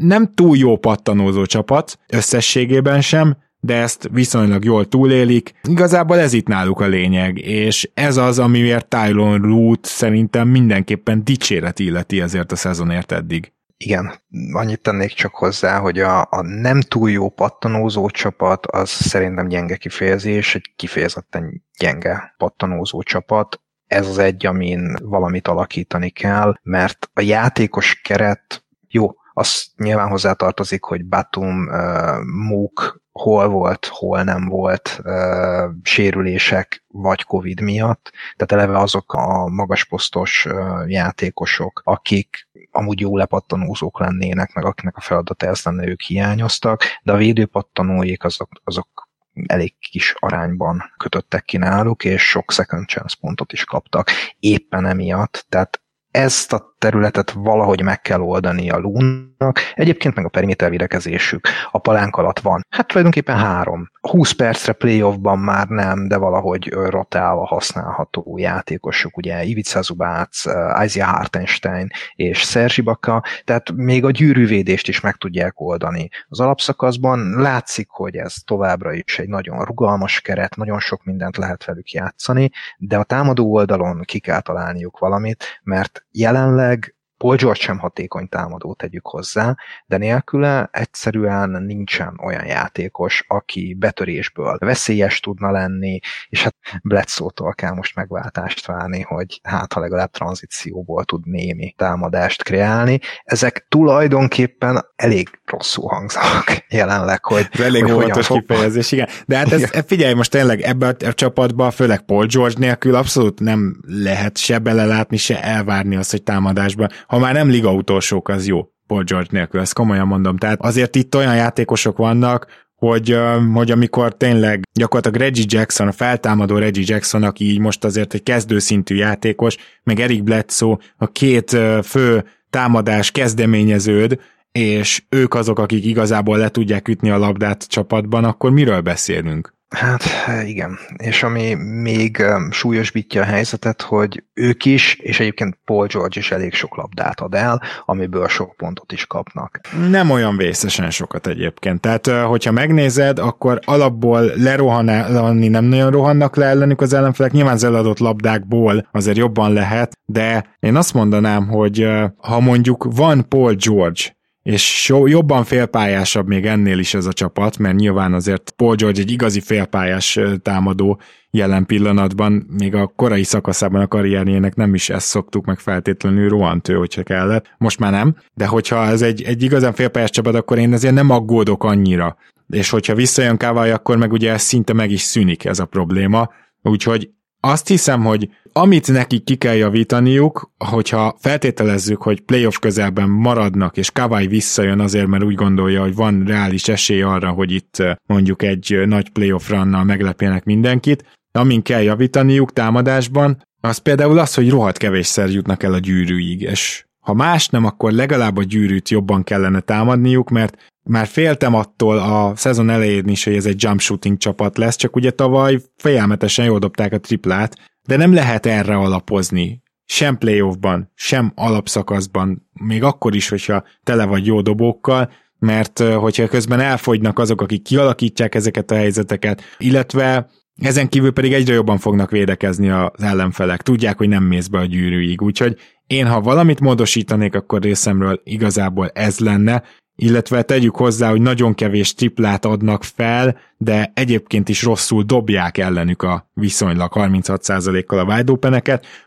nem túl jó pattanózó csapat, összességében sem, de ezt viszonylag jól túlélik. Igazából ez itt náluk a lényeg, és ez az, amiért Tylon Root szerintem mindenképpen dicséret illeti ezért a szezonért eddig. Igen, annyit tennék csak hozzá, hogy a, a nem túl jó pattanózó csapat az szerintem gyenge kifejezés, egy kifejezetten gyenge pattanózó csapat. Ez az egy, amin valamit alakítani kell, mert a játékos keret jó, az nyilván hozzátartozik, hogy Batum, uh, Mook hol volt, hol nem volt uh, sérülések vagy Covid miatt. Tehát eleve azok a magasposztos uh, játékosok, akik amúgy jó lepattanózók lennének, meg akinek a feladata ez lenne, ők hiányoztak, de a védőpattanóik azok, azok elég kis arányban kötöttek ki náluk, és sok second chance pontot is kaptak éppen emiatt, tehát ezt a területet valahogy meg kell oldani a lúnnak. Egyébként meg a periméter védekezésük a palánk alatt van. Hát tulajdonképpen három. 20 percre playoffban már nem, de valahogy rotálva használható játékosok, ugye Ivica Zubác, Isaiah Hartenstein és Szerzsi Baka, tehát még a gyűrűvédést is meg tudják oldani. Az alapszakaszban látszik, hogy ez továbbra is egy nagyon rugalmas keret, nagyon sok mindent lehet velük játszani, de a támadó oldalon ki kell találniuk valamit, mert jelenleg flag Paul George sem hatékony támadó, tegyük hozzá, de nélküle egyszerűen nincsen olyan játékos, aki betörésből veszélyes tudna lenni, és hát Bledsoe-tól kell most megváltást várni, hogy hát ha legalább tranzícióból tud némi támadást kreálni. Ezek tulajdonképpen elég rosszul hangzanak jelenleg, hogy Ez elég hogy óvatos fog... kifejezés, igen. De hát ez, ez figyelj, most tényleg ebben a csapatban, főleg Paul George nélkül abszolút nem lehet se belelátni, se elvárni azt, hogy támadásban ha már nem liga utolsók, az jó. Paul George nélkül, ezt komolyan mondom. Tehát azért itt olyan játékosok vannak, hogy, hogy amikor tényleg gyakorlatilag Reggie Jackson, a feltámadó Reggie Jackson, aki így most azért egy kezdőszintű játékos, meg Eric Bledsoe, a két fő támadás kezdeményeződ, és ők azok, akik igazából le tudják ütni a labdát csapatban, akkor miről beszélünk? Hát igen, és ami még súlyosbítja a helyzetet, hogy ők is, és egyébként Paul George is elég sok labdát ad el, amiből sok pontot is kapnak. Nem olyan vészesen sokat egyébként. Tehát, hogyha megnézed, akkor alapból lerohanni nem nagyon rohannak le ellenük az ellenfelek. Nyilván az eladott labdákból azért jobban lehet, de én azt mondanám, hogy ha mondjuk van Paul George, és jobban félpályásabb még ennél is ez a csapat, mert nyilván azért Paul George egy igazi félpályás támadó jelen pillanatban, még a korai szakaszában a karrierjének nem is ezt szoktuk meg feltétlenül rohant ő, hogyha kellett. Most már nem, de hogyha ez egy, egy igazán félpályás csapat, akkor én azért nem aggódok annyira. És hogyha visszajön Kávai, akkor meg ugye ez szinte meg is szűnik ez a probléma. Úgyhogy azt hiszem, hogy amit nekik ki kell javítaniuk, hogyha feltételezzük, hogy playoff közelben maradnak, és Kawai visszajön azért, mert úgy gondolja, hogy van reális esély arra, hogy itt eh, mondjuk egy eh, nagy playoff runnal meglepjenek mindenkit, amin kell javítaniuk támadásban, az például az, hogy rohadt kevésszer jutnak el a gyűrűig, és ha más nem, akkor legalább a gyűrűt jobban kellene támadniuk, mert már féltem attól a szezon elején is, hogy ez egy jump shooting csapat lesz, csak ugye tavaly félelmetesen jól dobták a triplát, de nem lehet erre alapozni. Sem playoffban, sem alapszakaszban, még akkor is, hogyha tele vagy jó dobókkal, mert hogyha közben elfogynak azok, akik kialakítják ezeket a helyzeteket, illetve ezen kívül pedig egyre jobban fognak védekezni az ellenfelek. Tudják, hogy nem mész be a gyűrűig. Úgyhogy én, ha valamit módosítanék, akkor részemről igazából ez lenne, illetve tegyük hozzá, hogy nagyon kevés triplát adnak fel, de egyébként is rosszul dobják ellenük a viszonylag 36%-kal a wide open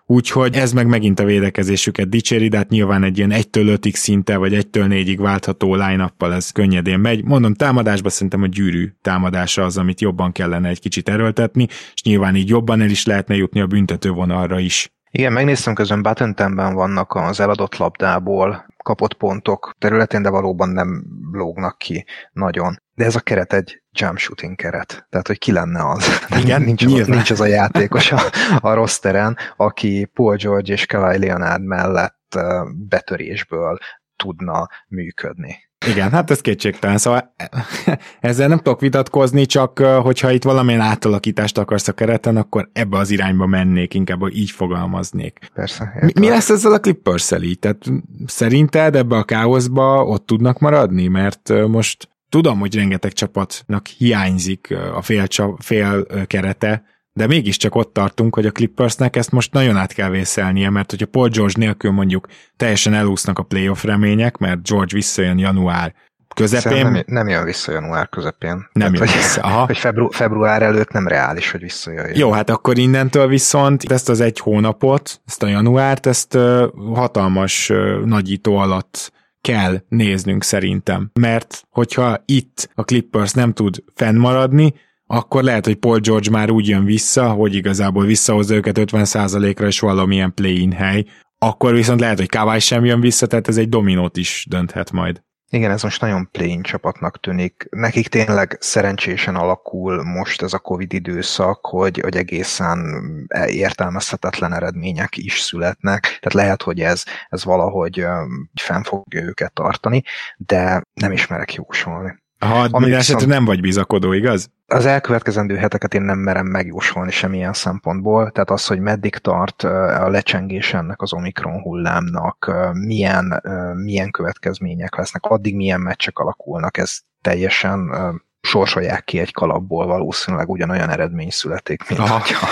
úgyhogy ez meg megint a védekezésüket dicséri, de hát nyilván egy ilyen 1-től 5-ig szinte, vagy 1-től 4-ig váltható line ez könnyedén megy. Mondom, támadásban szerintem a gyűrű támadása az, amit jobban kellene egy kicsit erőltetni, és nyilván így jobban el is lehetne jutni a büntetővonalra is. Igen, megnéztem közben Battentemben vannak az eladott labdából kapott pontok területén, de valóban nem lógnak ki nagyon. De ez a keret egy jump shooting keret. Tehát, hogy ki lenne az? Igen, nincs, az, nincs az a játékos a, a rosteren, aki Paul George és Kawhi Leonard mellett betörésből tudna működni. Igen, hát ez kétségtelen, szóval ezzel nem tudok vitatkozni, csak hogyha itt valamilyen átalakítást akarsz a kereten, akkor ebbe az irányba mennék, inkább így fogalmaznék. Persze. Mi, mi lesz ezzel a clippers így? Tehát szerinted ebbe a káoszba ott tudnak maradni? Mert most tudom, hogy rengeteg csapatnak hiányzik a fél, fél kerete, de mégiscsak ott tartunk, hogy a Clippersnek ezt most nagyon át kell vészelnie, mert hogyha Paul George nélkül mondjuk teljesen elúsznak a playoff remények, mert George visszajön január közepén. Nem, nem jön vissza január közepén. Nem Tehát, jön hogy, vissza. Aha. Hogy febru, február előtt nem reális, hogy visszajöjjön. Jó, hát akkor innentől viszont ezt az egy hónapot, ezt a januárt, ezt uh, hatalmas uh, nagyító alatt kell néznünk szerintem. Mert hogyha itt a Clippers nem tud fennmaradni, akkor lehet, hogy Paul George már úgy jön vissza, hogy igazából visszahozza őket 50%-ra, és valamilyen play-in hely, akkor viszont lehet, hogy Kawai sem jön vissza, tehát ez egy dominót is dönthet majd. Igen, ez most nagyon plain csapatnak tűnik. Nekik tényleg szerencsésen alakul most ez a Covid időszak, hogy, hogy egészen értelmezhetetlen eredmények is születnek. Tehát lehet, hogy ez, ez valahogy fenn fogja őket tartani, de nem ismerek jósolni. Ha minden esetre nem vagy bizakodó, igaz? Az elkövetkezendő heteket én nem merem megjósolni semmilyen szempontból, tehát az, hogy meddig tart a lecsengés ennek az Omikron hullámnak, milyen, milyen következmények lesznek, addig milyen meccsek alakulnak, ez teljesen sorsolják ki egy kalapból, valószínűleg ugyanolyan eredmény születik, mint, hogyha,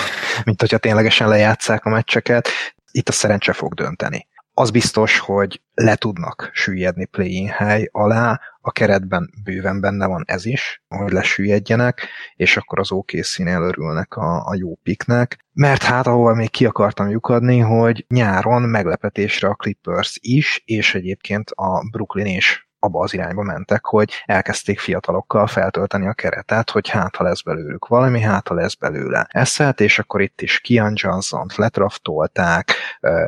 mint hogyha ténylegesen lejátszák a meccseket. Itt a szerencse fog dönteni az biztos, hogy le tudnak süllyedni play hely alá, a keretben bőven benne van ez is, hogy lesüllyedjenek, és akkor az OK színél örülnek a, a jó piknek, mert hát ahol még ki akartam lyukadni, hogy nyáron meglepetésre a Clippers is, és egyébként a Brooklyn is abba az irányba mentek, hogy elkezdték fiatalokkal feltölteni a keretet, hogy hát ha lesz belőlük valami, hát ha lesz belőle eszelt, és akkor itt is Kian Johnson-t letraftolták,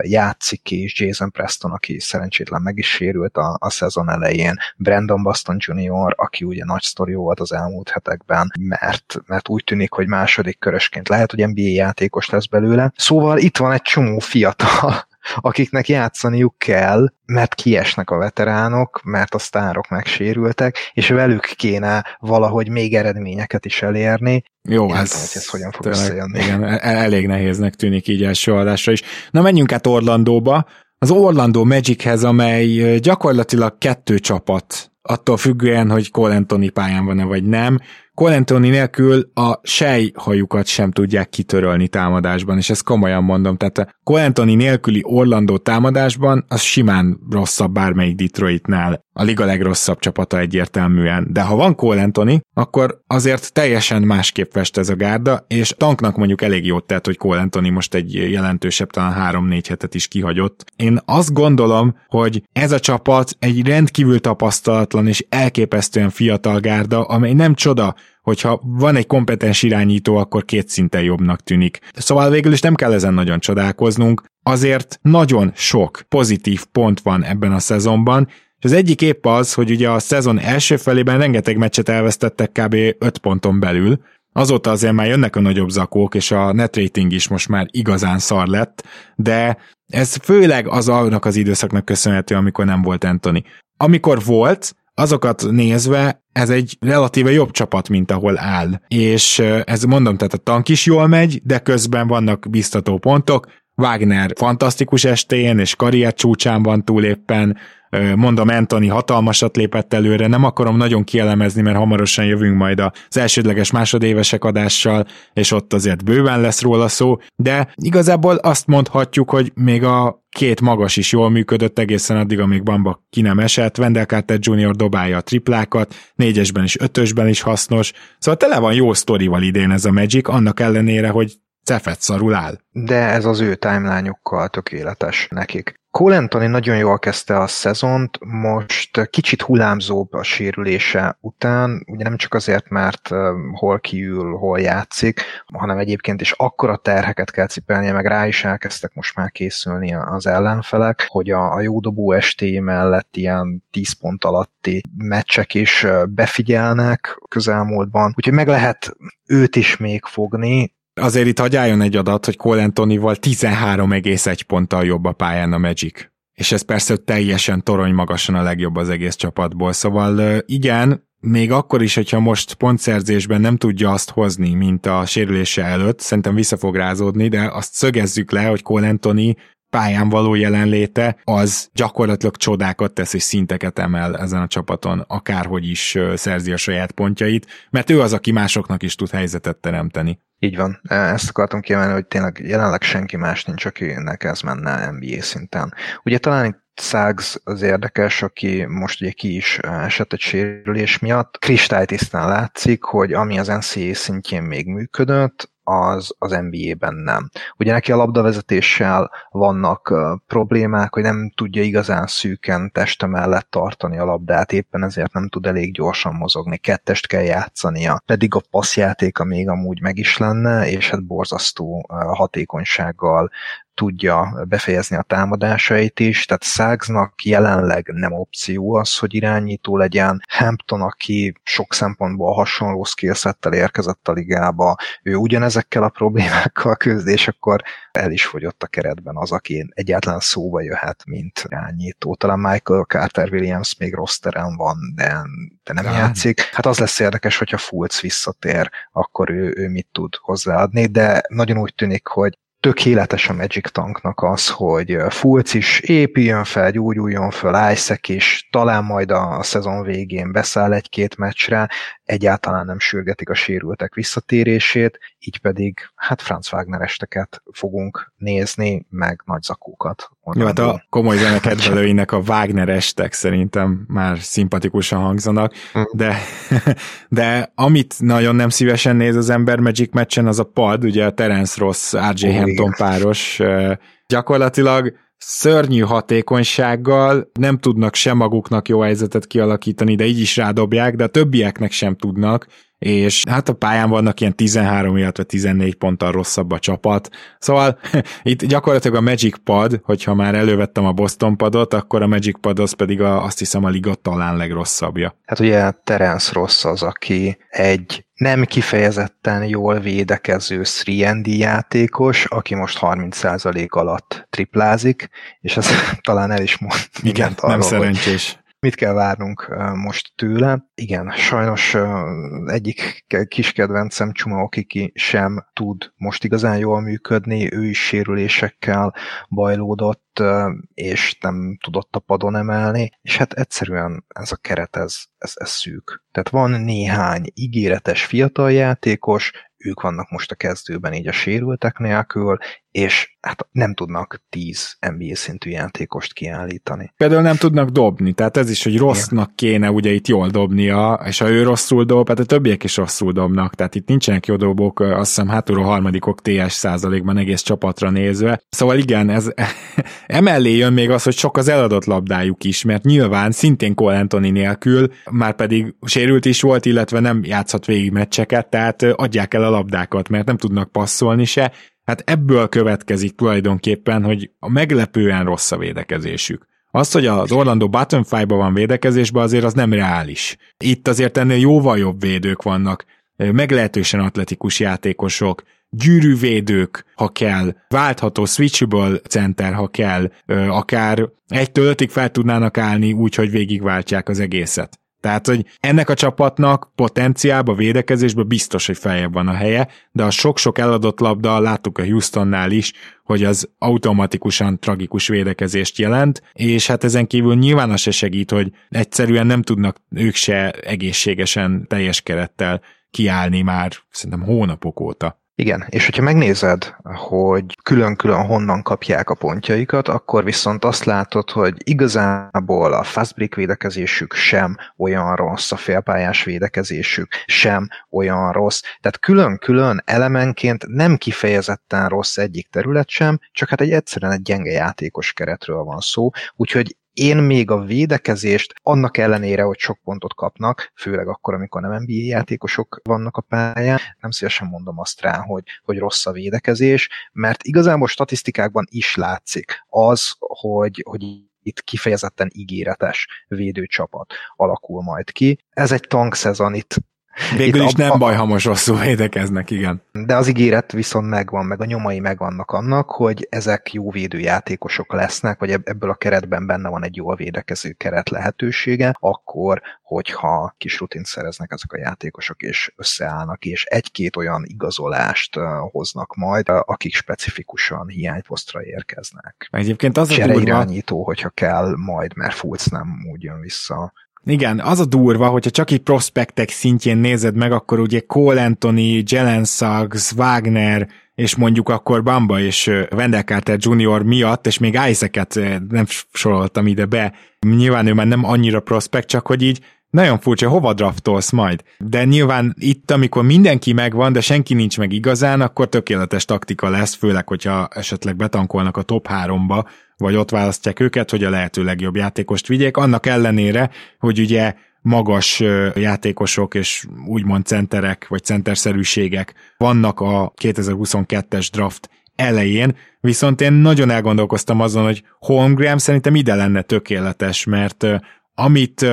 játszik is Jason Preston, aki szerencsétlen meg is sérült a, a szezon elején, Brandon Boston Jr., aki ugye nagy sztori volt az elmúlt hetekben, mert, mert úgy tűnik, hogy második körösként lehet, hogy NBA játékos lesz belőle. Szóval itt van egy csomó fiatal akiknek játszaniuk kell, mert kiesnek a veteránok, mert a sztárok megsérültek, és velük kéne valahogy még eredményeket is elérni. Jó, ez, tudom, hogy ez hogyan fog összejönni. Igen, e- e- elég nehéznek tűnik így első adásra is. Na menjünk át Orlandóba. Az Orlando Magichez, amely gyakorlatilag kettő csapat, attól függően, hogy Cole Anthony pályán van-e vagy nem, Cole Anthony nélkül a sejhajukat sem tudják kitörölni támadásban, és ezt komolyan mondom, tehát a Cole Anthony nélküli Orlandó támadásban az simán rosszabb bármelyik Detroitnál. A liga legrosszabb csapata egyértelműen. De ha van Cole Anthony, akkor azért teljesen másképp fest ez a gárda, és tanknak mondjuk elég jót tett, hogy Cole Anthony most egy jelentősebb, talán 3-4 hetet is kihagyott. Én azt gondolom, hogy ez a csapat egy rendkívül tapasztalatlan és elképesztően fiatal gárda, amely nem csoda, hogyha van egy kompetens irányító, akkor két szinten jobbnak tűnik. Szóval végül is nem kell ezen nagyon csodálkoznunk, azért nagyon sok pozitív pont van ebben a szezonban, és az egyik épp az, hogy ugye a szezon első felében rengeteg meccset elvesztettek kb. 5 ponton belül, Azóta azért már jönnek a nagyobb zakók, és a net rating is most már igazán szar lett, de ez főleg az annak az időszaknak köszönhető, amikor nem volt Anthony. Amikor volt, azokat nézve ez egy relatíve jobb csapat, mint ahol áll. És ez mondom, tehát a tank is jól megy, de közben vannak biztató pontok. Wagner fantasztikus estén és karrier csúcsán van túl éppen, mondom, Anthony hatalmasat lépett előre, nem akarom nagyon kielemezni, mert hamarosan jövünk majd az elsődleges másodévesek adással, és ott azért bőven lesz róla szó, de igazából azt mondhatjuk, hogy még a két magas is jól működött egészen addig, amíg Bamba ki nem esett, Wendell Carter Jr. dobálja a triplákat, négyesben is, ötösben is hasznos, szóval tele van jó sztorival idén ez a Magic, annak ellenére, hogy cefet szarul áll. De ez az ő timeline tökéletes nekik. Cole Anthony nagyon jól kezdte a szezont, most kicsit hullámzóbb a sérülése után, ugye nem csak azért, mert hol kiül, hol játszik, hanem egyébként is akkora terheket kell cipelnie, meg rá is elkezdtek most már készülni az ellenfelek, hogy a, a jódobó estély mellett ilyen 10 pont alatti meccsek is befigyelnek közelmúltban, úgyhogy meg lehet őt is még fogni, Azért itt hagyjáljon egy adat, hogy Cole Anthony-val 13,1 ponttal jobb a pályán a Magic. És ez persze teljesen torony magasan a legjobb az egész csapatból. Szóval igen, még akkor is, hogyha most pontszerzésben nem tudja azt hozni, mint a sérülése előtt, szerintem vissza fog rázódni, de azt szögezzük le, hogy Cole Anthony pályán való jelenléte, az gyakorlatilag csodákat tesz és szinteket emel ezen a csapaton, akárhogy is szerzi a saját pontjait, mert ő az, aki másoknak is tud helyzetet teremteni. Így van. E, ezt akartam kiemelni, hogy tényleg jelenleg senki más nincs, akinek ez menne NBA szinten. Ugye talán itt Szágz az érdekes, aki most ugye ki is esett egy sérülés miatt. Kristálytisztán látszik, hogy ami az NCAA szintjén még működött, az, az NBA-ben nem. Ugye neki a labdavezetéssel vannak problémák, hogy nem tudja igazán szűken teste mellett tartani a labdát, éppen ezért nem tud elég gyorsan mozogni, kettest kell játszania, pedig a passzjátéka még amúgy meg is lenne, és hát borzasztó hatékonysággal tudja befejezni a támadásait is, tehát Szágznak jelenleg nem opció az, hogy irányító legyen. Hampton, aki sok szempontból hasonló skillsettel érkezett a ligába, ő ugyanezekkel a problémákkal küzd, és akkor el is fogyott a keretben az, aki egyáltalán szóba jöhet, mint irányító. Talán Michael Carter Williams még rossz terem van, de, de nem ja. játszik. Hát az lesz érdekes, hogyha Fulc visszatér, akkor ő, ő mit tud hozzáadni, de nagyon úgy tűnik, hogy tökéletes a Magic Tanknak az, hogy Fulc is épüljön fel, gyógyuljon fel, Isaac is, talán majd a szezon végén beszáll egy-két meccsre, egyáltalán nem sürgetik a sérültek visszatérését, így pedig hát Franz Wagner esteket fogunk nézni, meg nagy zakókat. Jó, hát a komoly zenekedvelőinek a Wagner estek szerintem már szimpatikusan hangzanak, hm. de, de amit nagyon nem szívesen néz az ember Magic meccsen, az a pad, ugye a Terence Ross, RJ oh, Hampton páros, gyakorlatilag szörnyű hatékonysággal nem tudnak sem maguknak jó helyzetet kialakítani, de így is rádobják, de a többieknek sem tudnak, és hát a pályán vannak ilyen 13, illetve 14 ponttal rosszabb a csapat. Szóval itt gyakorlatilag a Magic Pad, hogyha már elővettem a Boston padot, akkor a Magic Pad az pedig a, azt hiszem a liga talán legrosszabbja. Hát ugye Terence Ross az, aki egy nem kifejezetten jól védekező 3 játékos, aki most 30% alatt triplázik, és ez talán el is mond Igen, arról, nem szerencsés mit kell várnunk most tőle. Igen, sajnos egyik kis kedvencem Csuma Okiki sem tud most igazán jól működni, ő is sérülésekkel bajlódott, és nem tudott a padon emelni, és hát egyszerűen ez a keret, ez, ez, ez szűk. Tehát van néhány ígéretes fiatal játékos, ők vannak most a kezdőben így a sérültek nélkül, és hát nem tudnak 10 NBA szintű játékost kiállítani. Például nem tudnak dobni, tehát ez is, hogy rossznak kéne ugye itt jól dobnia, és ha ő rosszul dob, hát a többiek is rosszul dobnak, tehát itt nincsenek jó dobok, azt hiszem hátulról harmadikok TS százalékban egész csapatra nézve. Szóval igen, ez emellé jön még az, hogy sok az eladott labdájuk is, mert nyilván szintén Cole Anthony nélkül, már pedig sérült is volt, illetve nem játszhat végig meccseket, tehát adják el a labdákat, mert nem tudnak passzolni se, Hát ebből következik tulajdonképpen, hogy a meglepően rossz a védekezésük. Az, hogy az Orlando Button Five-ba van védekezésben, azért az nem reális. Itt azért ennél jóval jobb védők vannak, meglehetősen atletikus játékosok, gyűrűvédők, ha kell, váltható switchable center, ha kell, akár egytől ötig fel tudnának állni úgy, hogy végigváltják az egészet. Tehát, hogy ennek a csapatnak potenciálba, védekezésbe biztos, hogy feljebb van a helye, de a sok-sok eladott labda, láttuk a Houstonnál is, hogy az automatikusan tragikus védekezést jelent, és hát ezen kívül nyilván az se segít, hogy egyszerűen nem tudnak ők se egészségesen, teljes kerettel kiállni már szerintem hónapok óta. Igen, és hogyha megnézed, hogy külön-külön honnan kapják a pontjaikat, akkor viszont azt látod, hogy igazából a fast védekezésük sem olyan rossz, a félpályás védekezésük sem olyan rossz. Tehát külön-külön elemenként nem kifejezetten rossz egyik terület sem, csak hát egy egyszerűen egy gyenge játékos keretről van szó, úgyhogy én még a védekezést, annak ellenére, hogy sok pontot kapnak, főleg akkor, amikor nem NBA játékosok vannak a pályán, nem szívesen mondom azt rá, hogy, hogy rossz a védekezés, mert igazából statisztikákban is látszik az, hogy, hogy itt kifejezetten ígéretes védőcsapat alakul majd ki. Ez egy tankszezon, itt Végül is nem baj, ha most rosszul védekeznek, igen. De az ígéret viszont megvan, meg a nyomai megvannak annak, hogy ezek jó védőjátékosok lesznek, vagy ebből a keretben benne van egy jól védekező keret lehetősége, akkor, hogyha kis rutint szereznek ezek a játékosok, és összeállnak, és egy-két olyan igazolást hoznak majd, akik specifikusan hiányposztra érkeznek. Egyébként az a durva... irányító, hogyha kell majd, mert Fulc nem úgy jön vissza igen, az a durva, hogyha csak egy prospektek szintjén nézed meg, akkor ugye Cole Anthony, Jelen Suggs, Wagner, és mondjuk akkor Bamba és Wendell Carter Jr. miatt, és még Isaac-et nem soroltam ide be, nyilván ő már nem annyira prospekt, csak hogy így nagyon furcsa, hova draftolsz majd? De nyilván itt, amikor mindenki megvan, de senki nincs meg igazán, akkor tökéletes taktika lesz, főleg, hogyha esetleg betankolnak a top 3-ba, vagy ott választják őket, hogy a lehető legjobb játékost vigyék, annak ellenére, hogy ugye magas játékosok és úgymond centerek, vagy centerszerűségek vannak a 2022-es draft elején, viszont én nagyon elgondolkoztam azon, hogy Holmgren szerintem ide lenne tökéletes, mert amit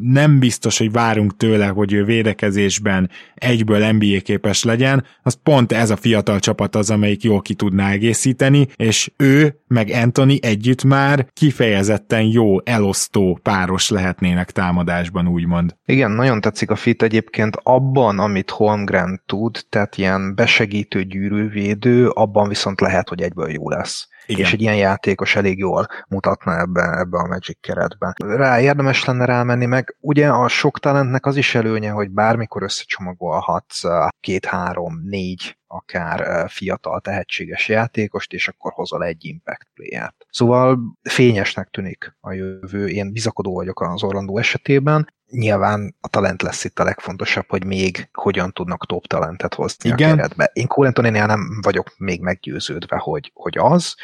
nem biztos, hogy várunk tőle, hogy ő védekezésben egyből NBA képes legyen, az pont ez a fiatal csapat az, amelyik jól ki tudná egészíteni, és ő meg Anthony együtt már kifejezetten jó elosztó páros lehetnének támadásban, úgymond. Igen, nagyon tetszik a fit egyébként abban, amit Holmgren tud, tehát ilyen besegítő gyűrűvédő, abban viszont lehet, hogy egyből jó lesz. Igen. És egy ilyen játékos elég jól mutatna ebbe, ebbe a Magic keretbe. Rá érdemes lenne rámenni, meg ugye a sok talentnek az is előnye, hogy bármikor összecsomagolhatsz két-három, négy akár fiatal tehetséges játékost, és akkor hozol egy impact playert. Szóval fényesnek tűnik a jövő, én bizakodó vagyok az Orlandó esetében, nyilván a talent lesz itt a legfontosabb, hogy még hogyan tudnak top talentet hozni Igen. a keretbe. Én Colentonénél nem vagyok még meggyőződve, hogy, hogy az,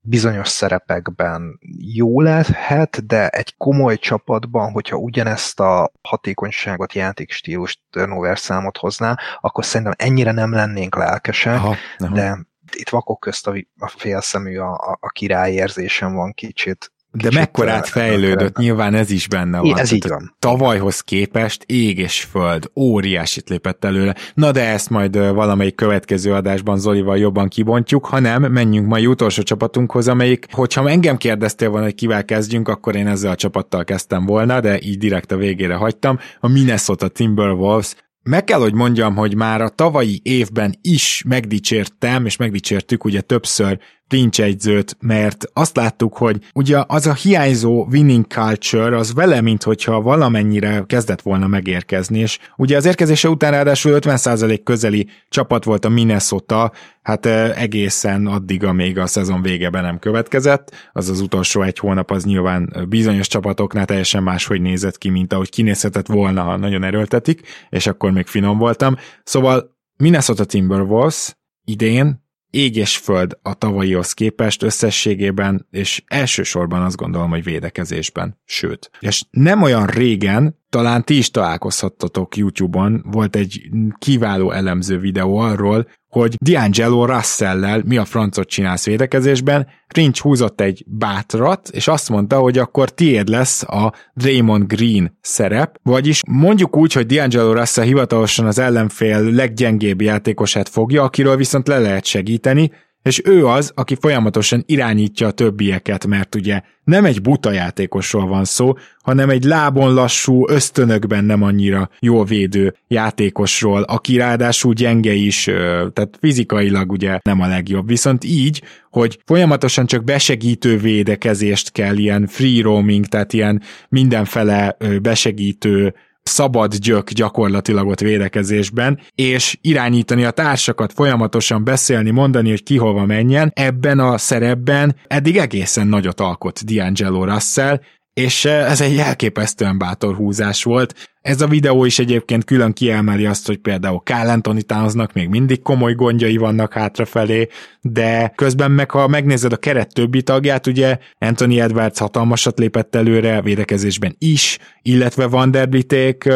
bizonyos szerepekben jó lehet, de egy komoly csapatban, hogyha ugyanezt a hatékonyságot, játékstílust, turnover számot hozná, akkor szerintem ennyire nem lennénk lelkesek, Aha, de itt vakok közt a, a félszemű a, a, a király érzésem van kicsit, de mekkorát fejlődött, nyilván ez is benne van. Ez így van. Tavalyhoz képest ég és föld, óriásit lépett előle. Na de ezt majd valamelyik következő adásban Zolival jobban kibontjuk, ha nem, menjünk mai utolsó csapatunkhoz, amelyik, hogyha engem kérdeztél volna, hogy kivel kezdjünk, akkor én ezzel a csapattal kezdtem volna, de így direkt a végére hagytam. A Minnesota Timberwolves meg kell, hogy mondjam, hogy már a tavalyi évben is megdicsértem, és megdicsértük ugye többször Prince egyzőt, mert azt láttuk, hogy ugye az a hiányzó winning culture az vele, mint hogyha valamennyire kezdett volna megérkezni, és ugye az érkezése után ráadásul 50% közeli csapat volt a Minnesota, hát egészen addig, amíg a szezon vége be nem következett, az az utolsó egy hónap az nyilván bizonyos csapatoknál teljesen máshogy nézett ki, mint ahogy kinézhetett volna, ha nagyon erőltetik, és akkor még finom voltam. Szóval Minnesota Timberwolves idén ég és föld a tavalyihoz képest összességében, és elsősorban azt gondolom, hogy védekezésben, sőt. És nem olyan régen, talán ti is találkozhattatok YouTube-on, volt egy kiváló elemző videó arról, hogy D'Angelo Russell-lel mi a francot csinálsz védekezésben, Rincs húzott egy bátrat, és azt mondta, hogy akkor tiéd lesz a Draymond Green szerep, vagyis mondjuk úgy, hogy D'Angelo Russell hivatalosan az ellenfél leggyengébb játékosát fogja, akiről viszont le lehet segíteni, és ő az, aki folyamatosan irányítja a többieket, mert ugye nem egy buta játékosról van szó, hanem egy lábon lassú, ösztönökben nem annyira jól védő játékosról, aki ráadásul gyenge is, tehát fizikailag ugye nem a legjobb. Viszont így, hogy folyamatosan csak besegítő védekezést kell, ilyen free roaming, tehát ilyen mindenfele besegítő szabad gyök gyakorlatilag ott védekezésben, és irányítani a társakat, folyamatosan beszélni, mondani, hogy ki hova menjen, ebben a szerepben eddig egészen nagyot alkot D'Angelo Russell, és ez egy elképesztően bátor húzás volt. Ez a videó is egyébként külön kiemeli azt, hogy például Carl Anthony Townsnak még mindig komoly gondjai vannak hátrafelé, de közben meg ha megnézed a keret többi tagját, ugye Anthony Edwards hatalmasat lépett előre védekezésben is, illetve Vanderbilték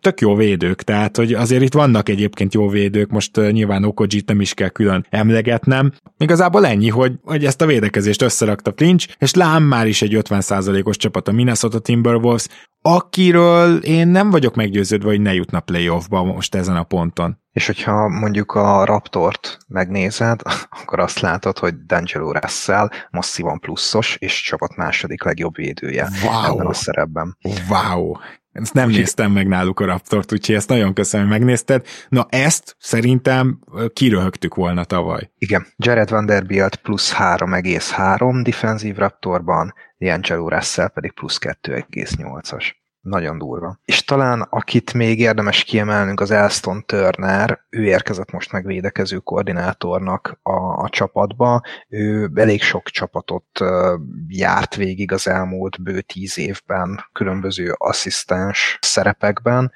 tök jó védők, tehát hogy azért itt vannak egyébként jó védők, most nyilván Okojit nem is kell külön emlegetnem. Igazából ennyi, hogy, hogy ezt a védekezést összerakta Flinch, és lám már is egy 50%-os csapat a Minnesota Timberwolves, akiről én nem vagyok meggyőződve, hogy ne jutna playoffba most ezen a ponton. És hogyha mondjuk a Raptort megnézed, akkor azt látod, hogy D'Angelo Russell masszívan pluszos, és csapat második legjobb védője wow. ebben a szerepben. Wow! Ezt nem Úgy néztem meg náluk a Raptort, úgyhogy ezt nagyon köszönöm, hogy megnézted. Na ezt szerintem kiröhögtük volna tavaly. Igen, Jared Vanderbilt plusz 3,3 defensív Raptorban, D'Angelo Russell pedig plusz 2,8-as. Nagyon durva. És talán akit még érdemes kiemelnünk az Elston Turner, ő érkezett most meg védekező koordinátornak a, a csapatba. Ő elég sok csapatot járt végig az elmúlt bő tíz évben különböző asszisztens szerepekben,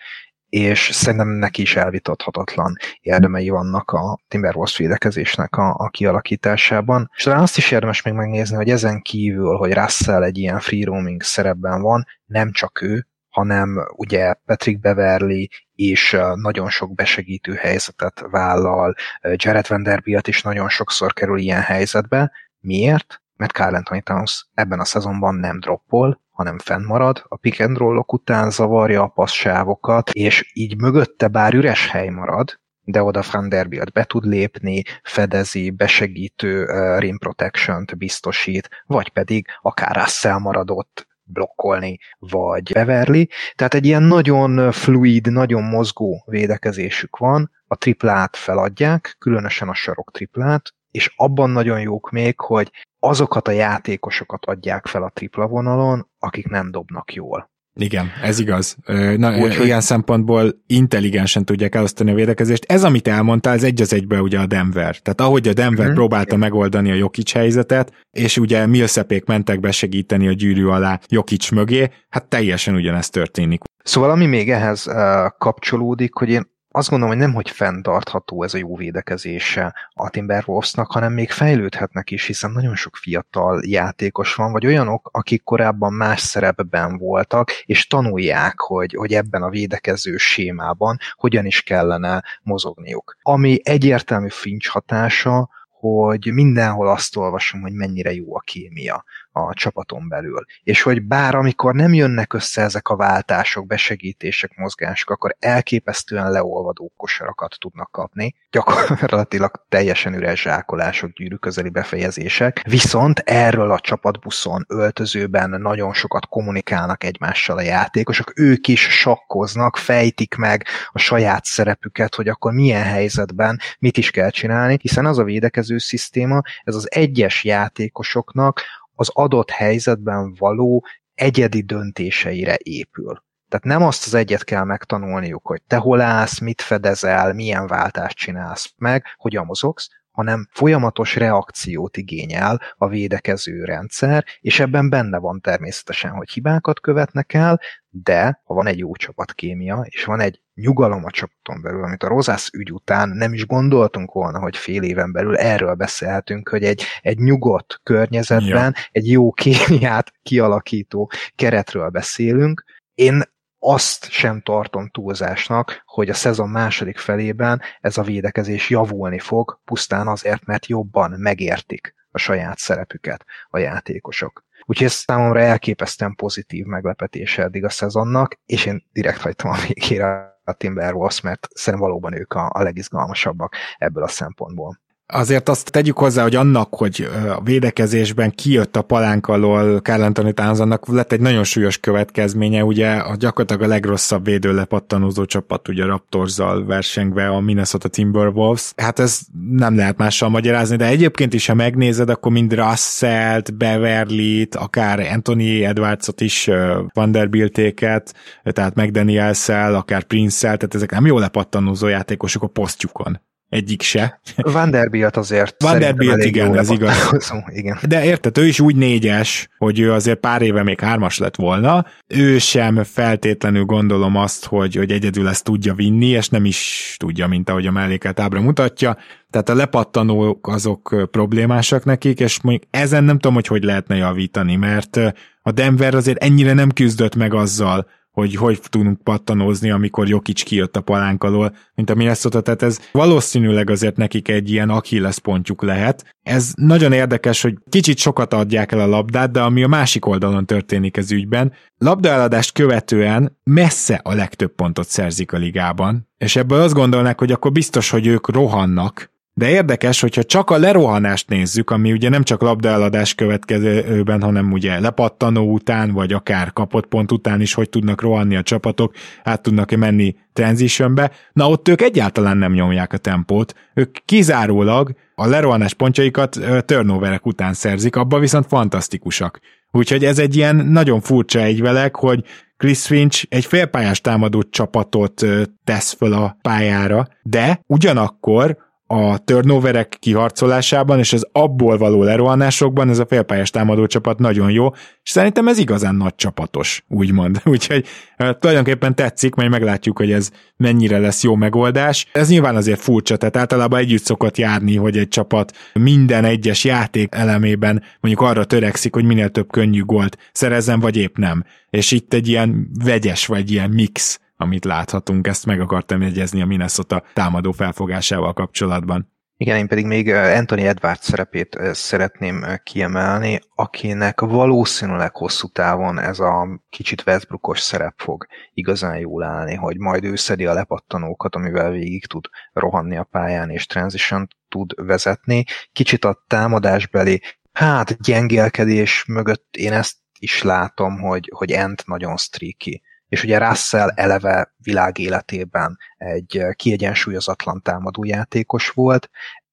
és szerintem neki is elvitathatatlan érdemei vannak a Timberwolves védekezésnek a, a kialakításában. És talán azt is érdemes még megnézni, hogy ezen kívül, hogy Russell egy ilyen free roaming szerepben van, nem csak ő, hanem ugye Patrick Beverly is nagyon sok besegítő helyzetet vállal, Jared Vanderbilt is nagyon sokszor kerül ilyen helyzetbe. Miért? Mert Carl Anthony Towns ebben a szezonban nem droppol, hanem fennmarad, a pick and roll-ok után zavarja a passzsávokat, és így mögötte bár üres hely marad, de oda Vanderbilt be tud lépni, fedezi, besegítő uh, rim protection-t biztosít, vagy pedig akár Russell maradott, blokkolni, vagy beverli. Tehát egy ilyen nagyon fluid, nagyon mozgó védekezésük van, a triplát feladják, különösen a sarok triplát, és abban nagyon jók még, hogy azokat a játékosokat adják fel a tripla vonalon, akik nem dobnak jól. Igen, ez igaz. Na, Úgy, ilyen szempontból intelligensen tudják elosztani a védekezést. Ez, amit elmondtál, ez egy az egybe ugye a Denver. Tehát ahogy a Denver mm-hmm. próbálta megoldani a Jokic helyzetet, és ugye Millsapék mentek besegíteni a gyűrű alá Jokic mögé, hát teljesen ugyanezt történik. Szóval ami még ehhez uh, kapcsolódik, hogy én azt gondolom, hogy nem, hogy fenntartható ez a jó védekezése a Timberwolvesnak, hanem még fejlődhetnek is, hiszen nagyon sok fiatal játékos van, vagy olyanok, akik korábban más szerepben voltak, és tanulják, hogy, hogy ebben a védekező sémában hogyan is kellene mozogniuk. Ami egyértelmű fincs hatása, hogy mindenhol azt olvasom, hogy mennyire jó a kémia a csapaton belül. És hogy bár amikor nem jönnek össze ezek a váltások, besegítések, mozgások, akkor elképesztően leolvadó kosarakat tudnak kapni, gyakorlatilag teljesen üres zsákolások, gyűrű közeli befejezések, viszont erről a csapatbuszon, öltözőben nagyon sokat kommunikálnak egymással a játékosok, ők is sakkoznak, fejtik meg a saját szerepüket, hogy akkor milyen helyzetben mit is kell csinálni, hiszen az a védekező szisztéma, ez az egyes játékosoknak az adott helyzetben való egyedi döntéseire épül. Tehát nem azt az egyet kell megtanulniuk, hogy te hol állsz, mit fedezel, milyen váltást csinálsz meg, hogyan mozogsz, hanem folyamatos reakciót igényel a védekező rendszer, és ebben benne van természetesen, hogy hibákat követnek el, de ha van egy jó csapatkémia, és van egy nyugalom a csapaton belül, amit a Rozász ügy után nem is gondoltunk volna, hogy fél éven belül erről beszélhetünk, hogy egy, egy nyugodt környezetben ja. egy jó kémiát kialakító keretről beszélünk. Én azt sem tartom túlzásnak, hogy a szezon második felében ez a védekezés javulni fog, pusztán azért, mert jobban megértik a saját szerepüket a játékosok. Úgyhogy ez számomra elképesztően pozitív meglepetése eddig a szezonnak, és én direkt hagytam a végére a Timberwolves, mert szerintem valóban ők a, a legizgalmasabbak ebből a szempontból. Azért azt tegyük hozzá, hogy annak, hogy a védekezésben kijött a palánk alól Carl Anthony Townsendnak lett egy nagyon súlyos következménye, ugye a gyakorlatilag a legrosszabb védő lepattanózó csapat, ugye Raptorzzal versengve a Minnesota Timberwolves. Hát ez nem lehet mással magyarázni, de egyébként is, ha megnézed, akkor mind Russell-t, Beverly-t, akár Anthony Edwardsot is, Vanderbiltéket, tehát McDaniels-szel, akár Prince-szel, tehát ezek nem jó lepattanózó játékosok a posztjukon egyik se. Vanderbilt azért Vanderbilt, igen, ez igaz. igen. De érted, ő is úgy négyes, hogy ő azért pár éve még hármas lett volna. Ő sem feltétlenül gondolom azt, hogy, hogy egyedül ezt tudja vinni, és nem is tudja, mint ahogy a mellékelt ábra mutatja. Tehát a lepattanók azok problémásak nekik, és mondjuk ezen nem tudom, hogy hogy lehetne javítani, mert a Denver azért ennyire nem küzdött meg azzal, hogy hogy tudunk pattanozni, amikor Jokic kijött a palánk alól, mint a Minnesota, tehát ez valószínűleg azért nekik egy ilyen Achilles pontjuk lehet. Ez nagyon érdekes, hogy kicsit sokat adják el a labdát, de ami a másik oldalon történik ez ügyben, labdaeladást követően messze a legtöbb pontot szerzik a ligában, és ebből azt gondolnak, hogy akkor biztos, hogy ők rohannak, de érdekes, hogyha csak a lerohanást nézzük, ami ugye nem csak labdaeladás következőben, hanem ugye lepattanó után, vagy akár kapott pont után is, hogy tudnak rohanni a csapatok, át tudnak-e menni transitionbe, na ott ők egyáltalán nem nyomják a tempót, ők kizárólag a lerohanás pontjaikat turnoverek után szerzik, abban viszont fantasztikusak. Úgyhogy ez egy ilyen nagyon furcsa egyvelek, hogy Chris Finch egy félpályás támadó csapatot tesz föl a pályára, de ugyanakkor a turnoverek kiharcolásában és az abból való lerohanásokban ez a félpályás támadó csapat nagyon jó, és szerintem ez igazán nagy csapatos, úgymond. Úgyhogy tulajdonképpen tetszik, majd meglátjuk, hogy ez mennyire lesz jó megoldás. Ez nyilván azért furcsa, tehát általában együtt szokott járni, hogy egy csapat minden egyes játék elemében mondjuk arra törekszik, hogy minél több könnyű gólt szerezzen, vagy épp nem. És itt egy ilyen vegyes, vagy ilyen mix amit láthatunk, ezt meg akartam jegyezni a Minnesota támadó felfogásával kapcsolatban. Igen, én pedig még Anthony Edwards szerepét szeretném kiemelni, akinek valószínűleg hosszú távon ez a kicsit Westbrookos szerep fog igazán jól állni, hogy majd ő szedi a lepattanókat, amivel végig tud rohanni a pályán és transition tud vezetni. Kicsit a támadásbeli, hát gyengélkedés mögött én ezt is látom, hogy, hogy Ent nagyon streaky és ugye Russell eleve világ életében egy kiegyensúlyozatlan támadójátékos volt,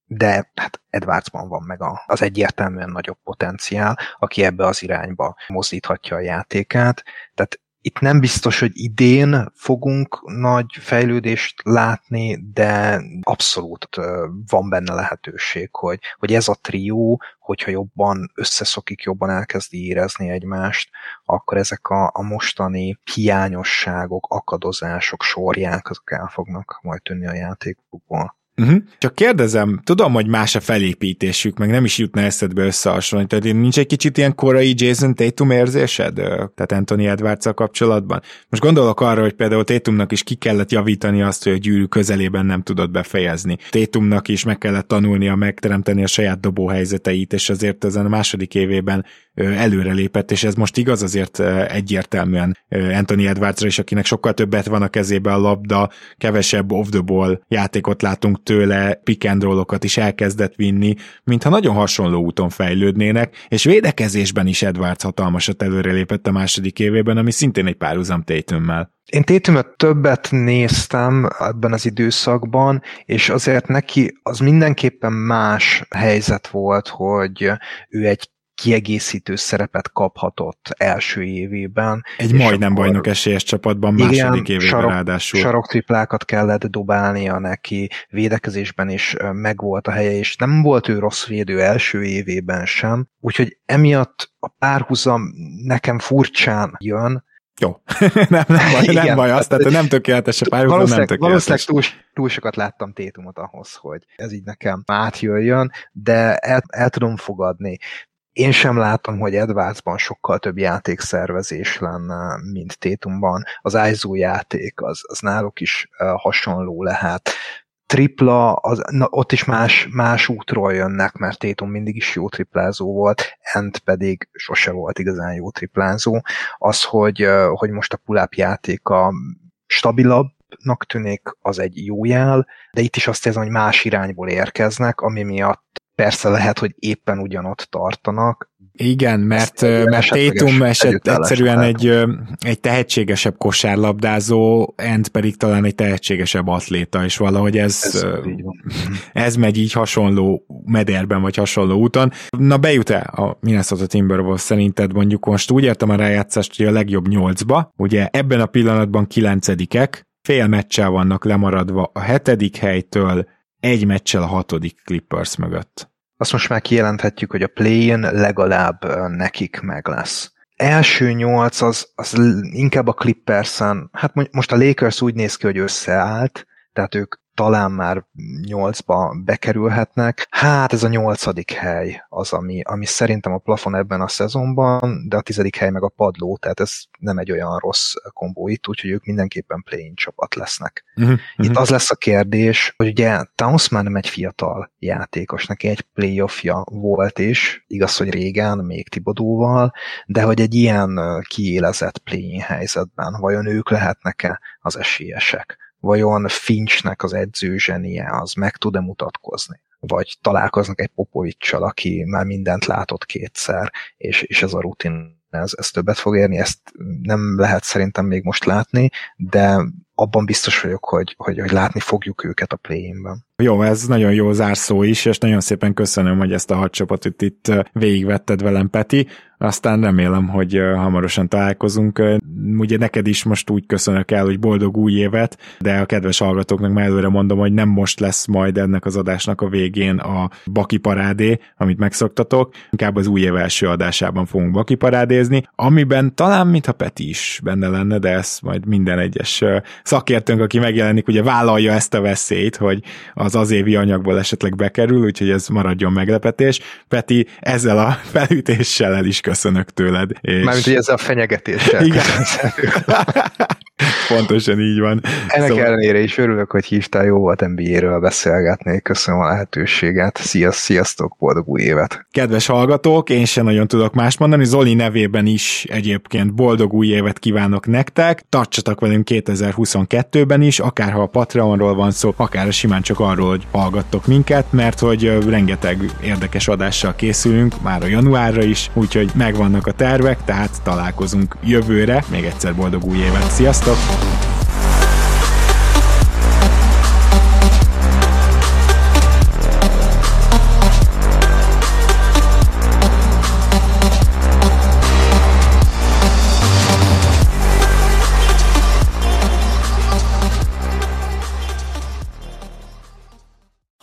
de hát Edwardsban van meg az egyértelműen nagyobb potenciál, aki ebbe az irányba mozdíthatja a játékát. Tehát itt nem biztos, hogy idén fogunk nagy fejlődést látni, de abszolút van benne lehetőség, hogy, hogy ez a trió, hogyha jobban összeszokik, jobban elkezdi érezni egymást, akkor ezek a, a mostani hiányosságok, akadozások, sorják, azok el fognak majd tűnni a játékukból. Uh-huh. Csak kérdezem, tudom, hogy más a felépítésük, meg nem is jutna eszedbe összehasonlítani, nincs egy kicsit ilyen korai Jason Tatum érzésed, tehát Anthony edwards kapcsolatban? Most gondolok arra, hogy például Tatumnak is ki kellett javítani azt, hogy a gyűrű közelében nem tudott befejezni. Tatumnak is meg kellett tanulnia megteremteni a saját dobóhelyzeteit, és azért ezen a második évében előrelépett, és ez most igaz azért egyértelműen Anthony Edwardsra is, akinek sokkal többet van a kezébe a labda, kevesebb off the ball játékot látunk tőle, pick and is elkezdett vinni, mintha nagyon hasonló úton fejlődnének, és védekezésben is Edwards hatalmasat előrelépett a második évében, ami szintén egy párhuzam Tatummal. Én Tatumot többet néztem ebben az időszakban, és azért neki az mindenképpen más helyzet volt, hogy ő egy kiegészítő szerepet kaphatott első évében. Egy majdnem akkor, bajnok esélyes csapatban második évében sarok, ráadásul. Saroktriplákat kellett dobálnia neki, védekezésben is megvolt a helye, és nem volt ő rossz védő első évében sem, úgyhogy emiatt a párhuzam nekem furcsán jön, jó, nem, nem baj, Igen, nem baj az, tehát nem tökéletes a párhuzam, valószínűleg, nem tökéletes. Valószínűleg túl, túl sokat láttam Tétumot ahhoz, hogy ez így nekem átjöjjön, de el, el tudom fogadni. Én sem látom, hogy Edwardsban sokkal több játékszervezés lenne, mint Tétumban. Az ISO játék az, az náluk is hasonló lehet. Tripla, az, na, ott is más, más útról jönnek, mert Tétum mindig is jó triplázó volt, Ent pedig sose volt igazán jó triplázó. Az, hogy, hogy most a pull játéka stabilabb, tűnik, az egy jó jel, de itt is azt érzem, hogy más irányból érkeznek, ami miatt persze lehet, hogy éppen ugyanott tartanak, igen, mert, mert Tatum eset egyszerűen egy, egy tehetségesebb kosárlabdázó, Ent pedig talán egy tehetségesebb atléta, és valahogy ez, ez, ez megy így hasonló mederben, vagy hasonló úton. Na bejut-e a Minnesota Timberwolves szerinted? Mondjuk most úgy értem a rájátszást, hogy a legjobb nyolcba, ugye ebben a pillanatban kilencedikek, fél meccsel vannak lemaradva a hetedik helytől, egy meccsel a hatodik Clippers mögött azt most már kijelenthetjük, hogy a play-in legalább nekik meg lesz. Első nyolc az, az inkább a Clippers-en, hát most a Lakers úgy néz ki, hogy összeállt, tehát ők talán már nyolcba bekerülhetnek. Hát ez a nyolcadik hely az, ami, ami szerintem a plafon ebben a szezonban, de a tizedik hely meg a padló, tehát ez nem egy olyan rossz kombó itt, úgyhogy ők mindenképpen play-in csapat lesznek. Uh-huh, itt uh-huh. az lesz a kérdés, hogy ugye Towns már nem egy fiatal játékos, neki egy playoffja volt is, igaz, hogy régen, még Tibodóval, de hogy egy ilyen kiélezett play-in helyzetben vajon ők lehetnek-e az esélyesek? Vajon Finchnek az edzőzsenie az meg tud-e mutatkozni? Vagy találkoznak egy Popovicsal, aki már mindent látott kétszer, és, és ez a rutin ez, ez többet fog érni, ezt nem lehet szerintem még most látni, de abban biztos vagyok, hogy, hogy, hogy látni fogjuk őket a play-inben. Jó, ez nagyon jó zárszó is, és nagyon szépen köszönöm, hogy ezt a hat itt végigvetted velem, Peti. Aztán remélem, hogy hamarosan találkozunk. Ugye neked is most úgy köszönök el, hogy boldog új évet, de a kedves hallgatóknak már előre mondom, hogy nem most lesz majd ennek az adásnak a végén a Baki parádé, amit megszoktatok, inkább az új év első adásában fogunk Baki parádézni, amiben talán mintha Peti is benne lenne, de ez majd minden egyes szakértőnk, aki megjelenik, ugye vállalja ezt a veszélyt, hogy az az évi anyagból esetleg bekerül, úgyhogy ez maradjon meglepetés. Peti, ezzel a felütéssel el is köszönök tőled. És... Mármint, hogy ezzel a fenyegetéssel. Igen. Pontosan így van. Ennek szóval... ellenére is örülök, hogy hívtál, jó volt NBA-ről beszélgetni. Köszönöm a lehetőséget. Sziaszt, sziasztok, boldog új évet! Kedves hallgatók, én sem nagyon tudok más mondani. Zoli nevében is egyébként boldog új évet kívánok nektek. Tartsatok velünk 2022-ben is, akár ha a Patreonról van szó, akár simán csak arról, hogy hallgattok minket, mert hogy rengeteg érdekes adással készülünk, már a januárra is, úgyhogy megvannak a tervek, tehát találkozunk jövőre. Még egyszer boldog új évet, sziasztok!